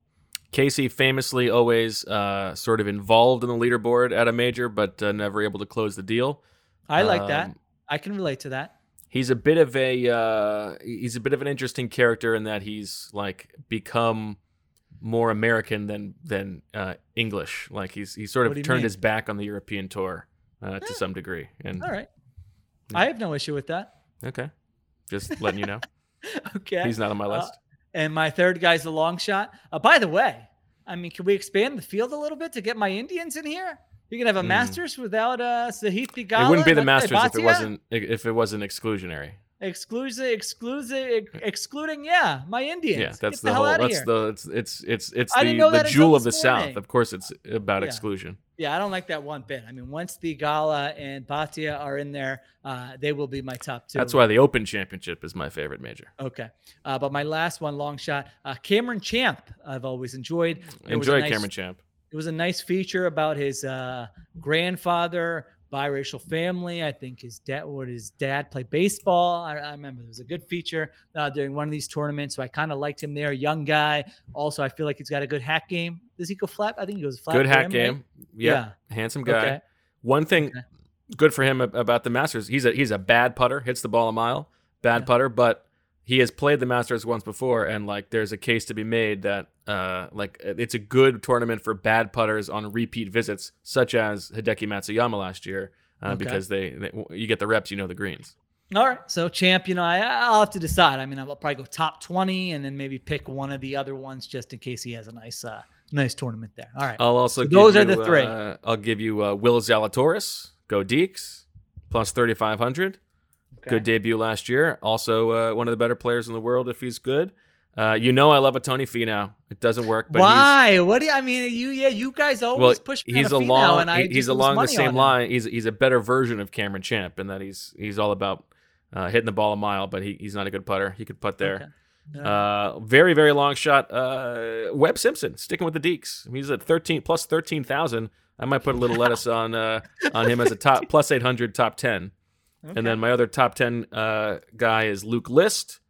Casey famously always uh, sort of involved in the leaderboard at a major, but uh, never able to close the deal. I like that. Um, I can relate to that. He's a bit of a uh, he's a bit of an interesting character in that he's like become more American than than uh, English. Like he's he's sort of turned mean? his back on the European tour uh, to some degree. And All right. I have no issue with that. okay, just letting you know, Okay. he's not on my Uh, list. And my third guy's a long shot. Uh, by the way, I mean, can we expand the field a little bit to get my Indians in here? You can have a Mm. Masters without uh, Sahith. It wouldn't be the Masters if it wasn't if it wasn't exclusionary. Exclusive, exclusive, excluding. Yeah, my Indians. Yeah, that's Get the, the, whole. That's here. the it's it's it's it's I the the jewel of the this South. Of course, it's about Yeah. exclusion. Yeah, I don't like that one bit. I mean, once Theegala and Bhatia are in there, uh, they will be my top two. That's why the Open Championship is my favorite major. Okay, uh, but my last one, long shot, uh, Cameron Champ. I've always enjoyed. It Enjoy nice- Cameron Champ. It was a nice feature about his uh, grandfather, biracial family. I think his dad, what his dad played baseball. I, I remember it was a good feature uh, during one of these tournaments. So I kind of liked him there. Young guy. Also, I feel like he's got a good hack game. Does he go flat? I think he goes flat. Good hack rim, right? game. Yeah, handsome guy. Okay. One thing good for him about the Masters, he's a he's a bad putter, hits the ball a mile, bad putter, but he has played the Masters once before, and like there's a case to be made that uh like it's a good tournament for bad putters on repeat visits, such as Hideki Matsuyama last year, uh, Okay. because they, they you get the reps, you know the greens. All right. So champ, you know, I, I'll have to decide. I mean, I'll probably go top 20 and then maybe pick one of the other ones just in case he has a nice, uh, nice tournament there. All right. I'll also So those are the three. Uh, I'll give you uh, Will Zalatoris, go Deeks, plus thirty five hundred. Good debut last year. Also, uh, one of the better players in the world if he's good. Uh, you know, I love a Tony Finau. It doesn't work, but Why? What do you, I mean? You, yeah, you guys always well. push He's along. and I he- he's along the same line. He's he's a better version of Cameron Champ in that he's he's all about uh, hitting the ball a mile, but he, he's not a good putter. He could putt there. Okay. Uh, very very long shot. Uh, Webb Simpson sticking with the Deeks. He's at thirteen plus thirteen thousand. I might put a little lettuce on uh, on him as a top plus eight hundred top ten. And then my other top ten uh, guy is Luke List,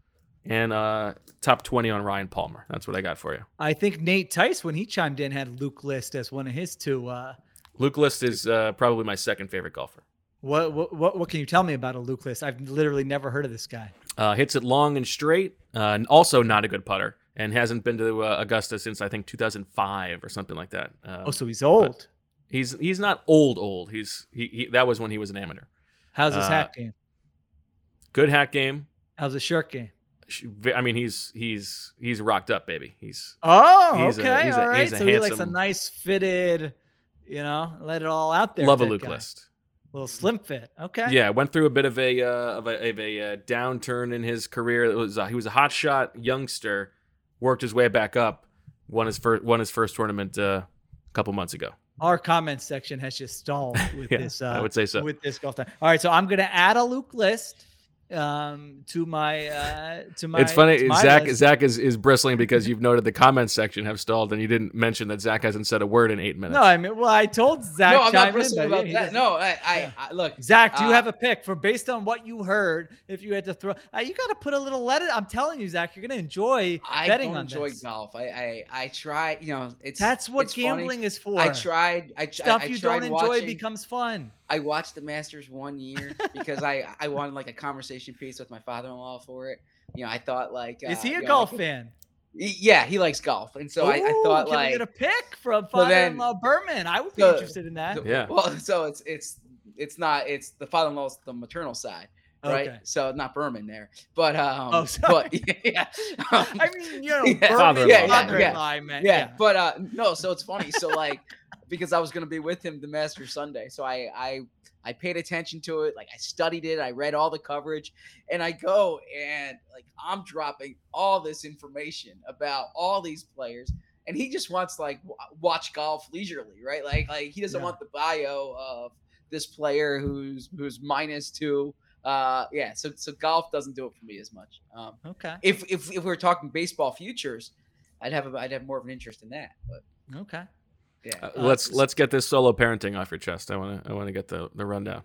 and uh, top twenty on Ryan Palmer. That's what I got for you. I think Nate Tice, when he chimed in, had Luke List as one of his two. Uh, Luke List is uh, probably my second favorite golfer. what, what, what, what can you tell me about a Luke List? I've literally never heard of this guy. Uh, hits it long and straight. Uh, and also not a good putter, and hasn't been to uh, Augusta since I think 2005 or something like that. Um, Oh, so he's old. He's he's not old old. He's he, he that was when he was an amateur. How's his uh, hat game? Good hat game. How's his shirt game? I mean, he's he's he's rocked up, baby. He's Oh, he's a- okay, a- all right. he's a so he likes a nice fitted, you know, let it all out there. love a Luke guy. list. Little slim fit. Okay. Yeah, went through a bit of a uh, of a, of a uh, downturn in his career. It was uh, he was a hot shot youngster, worked his way back up, won his first won his first tournament uh, a couple months ago. Our comment section has just stalled with Yeah, this. Uh, I would say so. With this golf time. All right, so I'm gonna add a Luke list um to my uh to my it's funny, my Zach. list. Zach is, is bristling because you've noted the comments section have stalled, and you didn't mention that Zach hasn't said a word in eight minutes. No, I mean, well, I told Zach. no, I'm not bristling but about he that. No, I, I, I look. Zach, do you uh, have a pick for based on what you heard? If you had to throw, uh, you got to put a little let it. I'm telling you, Zach, you're gonna enjoy I betting don't on enjoy this. golf. I, I, I try. You know, it's That's what it's funny. gambling is for. I tried. I, Stuff I, I you don't enjoy watching, becomes fun. I watched the Masters one year because I, I wanted like a conversation piece with my father-in-law for it. You know, I thought like, Is uh, he a you know, I golf fan? Yeah, he likes golf, and so I, I Ooh, thought can like we get a pick from father-in-law Berman? I would be So- interested in that. So- Yeah. Well, so it's it's it's not it's the father-in-law's the maternal side, right? Okay. So not Berman there, but um, Oh, but yeah, um, I mean, you know, Yeah. Berman. Yeah, yeah, meant. yeah, Yeah. but uh no, so it's funny. So like because I was gonna be with him the Master Sunday, so I I I paid attention to it, like I studied it, I read all the coverage, and I go and like I'm dropping all this information about all these players, and he just wants like w- watch golf leisurely, right? Like like he doesn't Yeah. want the bio of this player who's who's minus two. Uh yeah, so so golf doesn't do it for me as much. Um Okay. if if if we were talking baseball futures, I'd have a, I'd have more of an interest in that. But Okay. yeah, Uh, Uh, let's s- let's get this solo parenting off your chest. I want to I want to get the the rundown.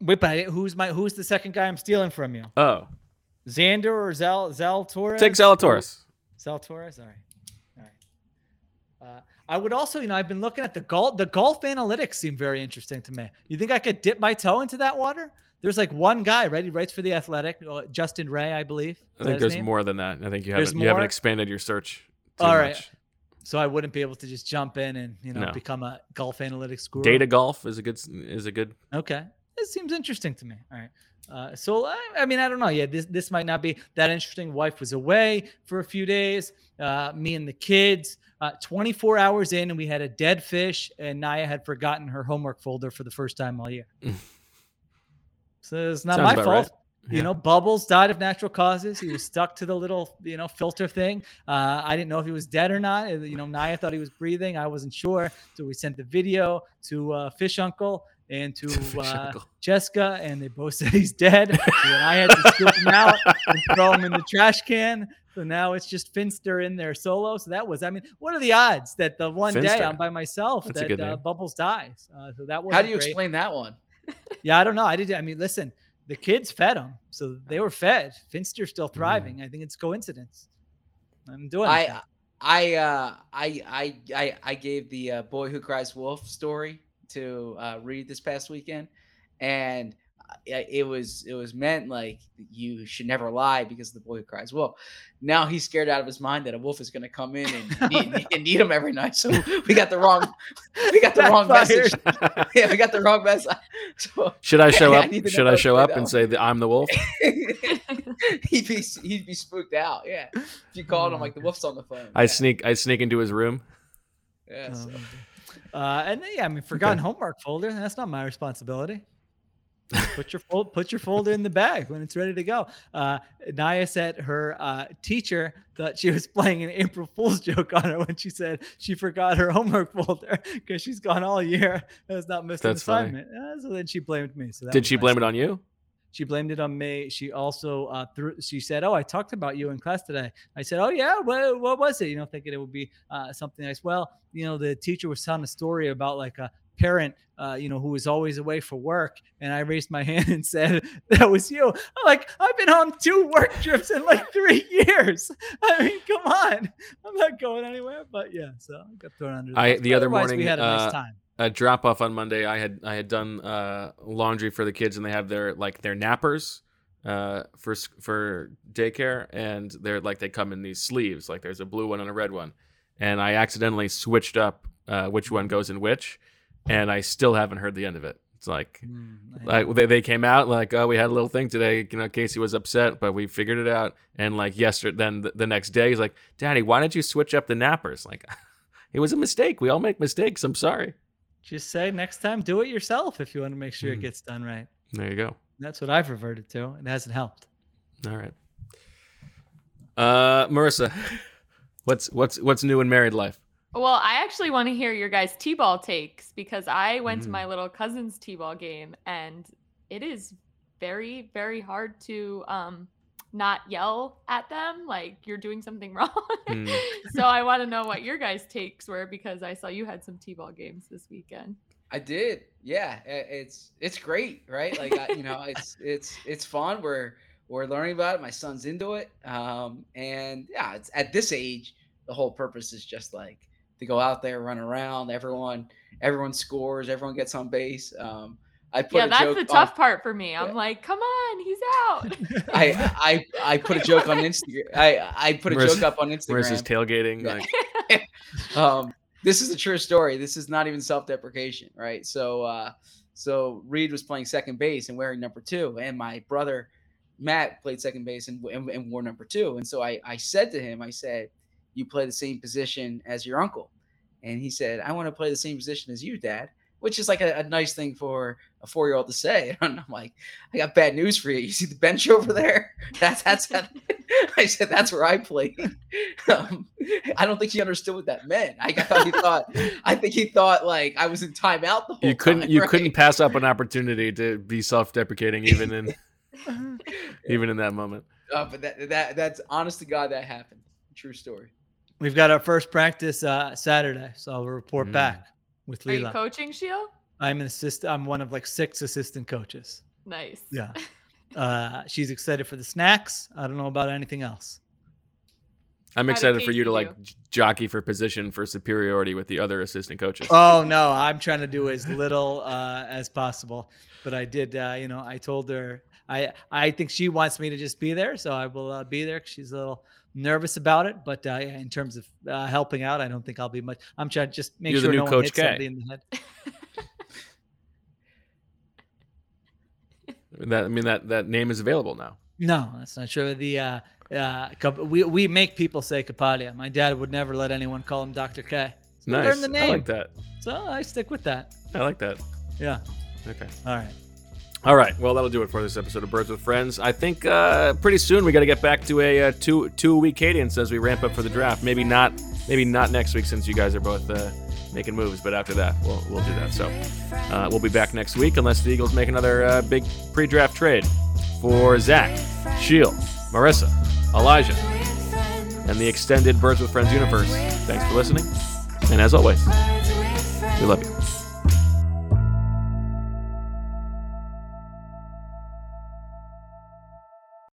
Wait, but who's my who's the second guy I'm stealing from you? Oh, Xander or Zal Zal Torres? take Zalatoris. Zal Torres. All right. All right. Uh, I would also, you know, I've been looking at the golf. The golf analytics seem very interesting to me. You think I could dip my toe into that water? There's like one guy, right? He writes for the Athletic, uh, Justin Ray, I believe. I think there's name? more than that. I think you haven't you haven't expanded your search too All right. much. So I wouldn't be able to just jump in and you know No. become a golf analytics guru. Data golf is a good is a good Okay, this seems interesting to me. All right. Uh, so I, I mean, I don't know. Yeah, this this might not be that interesting. Wife was away for a few days. Uh, me and the kids. Uh, 24 hours in, and we had a dead fish, and Naya had forgotten her homework folder for the first time all year. so it's not Sounds my fault. right. You Yeah. know, Bubbles died of natural causes. He was stuck to the little, you know, filter thing. Uh, I didn't know if he was dead or not. You know, Naya thought he was breathing. I wasn't sure. So we sent the video to uh, Fish Uncle and to Fish uh, Uncle. Jessica, and they both said he's dead. So then I had to scoop him out and throw him in the trash can. So now it's just Finster in there solo. So that was, I mean, what are the odds that the one day I'm by myself That's that uh. Bubbles dies? Uh, so that was How do you explain that one? Yeah, I don't know. I did. I mean, listen, the kids fed them, so they were fed. Finster's still thriving. I think it's coincidence. I'm doing. I. I uh I I I I gave the uh, boy who cries wolf story to uh, read this past weekend, and it was it was meant like you should never lie because of the boy who cries wolf. Now he's scared out of his mind that a wolf is going to come in and eat, and eat him every night. So we got the wrong we got the wrong message. yeah, we got the wrong message. So, Should I show I up? need to know Should I show up and one. say that I'm the wolf? he'd be he'd be spooked out. Yeah, if you called him like the wolf's on the phone. I yeah. sneak I sneak into his room. Yeah, so. Uh, and yeah, I mean, forgotten homework folder. That's not my responsibility. Put your fold, put your folder in the bag when it's ready to go. Uh, Naya said her uh, teacher thought she was playing an April Fool's joke on her when she said she forgot her homework folder because she's gone all year and has not missed That's an assignment. Uh, so then she blamed me. So that Did she nice. blame it on you? She blamed it on me. She also uh, threw. She said, "Oh, I talked about you in class today." I said, "Oh yeah, what, what was it?" You know, thinking it would be uh, something nice. Well, you know, the teacher was telling a story about like a parent, uh, you know, who was always away for work, and I raised my hand and said, "That was you." I'm like, I've been on two work trips in like three years. I mean, come on, I'm not going anywhere. But yeah, so I got thrown under. The, I the other morning we had a nice uh, time. a drop off on Monday. I had I had done uh, laundry for the kids, and they have their like their nappers uh, for for daycare, and they're like they come in these sleeves. Like there's a blue one and a red one, and I accidentally switched up uh, which one goes in which, and I still haven't heard the end of it. It's like like they, they came out like oh we had a little thing today you know casey was upset but we figured it out and like yesterday then the, the next day he's like daddy why did you switch up the nappers like it was a mistake we all make mistakes i'm sorry Just say next time, do it yourself if you want to make sure it Mm. gets done right. there you go That's what I've reverted to. It hasn't helped. all right uh marissa what's what's what's new in married life Well, I actually want to hear your guys' T-ball takes because I went to Mm. my little cousin's T-ball game and it is very, very hard to um not yell at them like you're doing something wrong. Mm. so I want to know what your guys' takes were because I saw you had some T-ball games this weekend. I did. Yeah, it's it's great, right? Like I, you know, it's it's it's fun. We're we're learning about it. My son's into it, um, and yeah, it's at this age. The whole purpose is just like to go out there, run around. Everyone everyone scores. Everyone gets on base. Um, I put yeah, a that's joke the on- tough part for me. I'm like, come on, he's out. I I I put a joke on Instagram. I I put a Marissa- joke up on Instagram. marissa's tailgating Yeah. like um, this is a true story. This is not even self-deprecation, right? So, uh, so Reed was playing second base and wearing number two, and my brother Matt played second base and, and, and wore number two. And so I, I said to him, I said, "You play the same position as your uncle," and he said, "I want to play the same position as you, Dad." Which is like a, a nice thing for a four-year-old to say. And I'm like, I got bad news for you. You see the bench over there? That's that's. I said that's where I played. Um, I don't think he understood what that meant. I thought he thought. I think he thought like I was in timeout the whole you couldn't time, you right? couldn't pass up an opportunity to be self-deprecating even in even in that moment Uh, but that that that's honest to God that happened. True story. We've got our first practice uh, Saturday, so I'll report Mm. back with Are you coaching, Sheil? I'm an assist. I'm one of like six assistant coaches. Nice. Yeah. Uh, she's excited for the snacks. I don't know about anything else. I'm excited for you to like j- jockey for position for superiority with the other assistant coaches. Oh no, I'm trying to do as little uh, as possible. But I did, uh, you know, I told her I I think she wants me to just be there, so I will uh, be there. She's a little nervous about it, but uh, yeah, in terms of uh, helping out, I don't think I'll be much. I'm trying to just make You're the sure new no one hits K. somebody in the head. That I mean that that name is available now. No, that's not true. The uh, uh, we we make people say Kapadia. My dad would never let anyone call him Dr. K. So Nice. Learn the name. I like that. So I stick with that. I like that. Yeah. Okay. All right. All right. Well, that'll do it for this episode of Birds with Friends. I think uh, pretty soon we got to get back to a uh, two two week cadence as we ramp up for the draft. Maybe not maybe not next week since you guys are both uh, making moves, but after that we'll we'll do that. So uh, we'll be back next week unless the Eagles make another uh, big pre-draft trade for Zach, Sheil, Marissa, Elijah, and the extended Birds with Friends universe. Thanks for listening, and as always, we love you.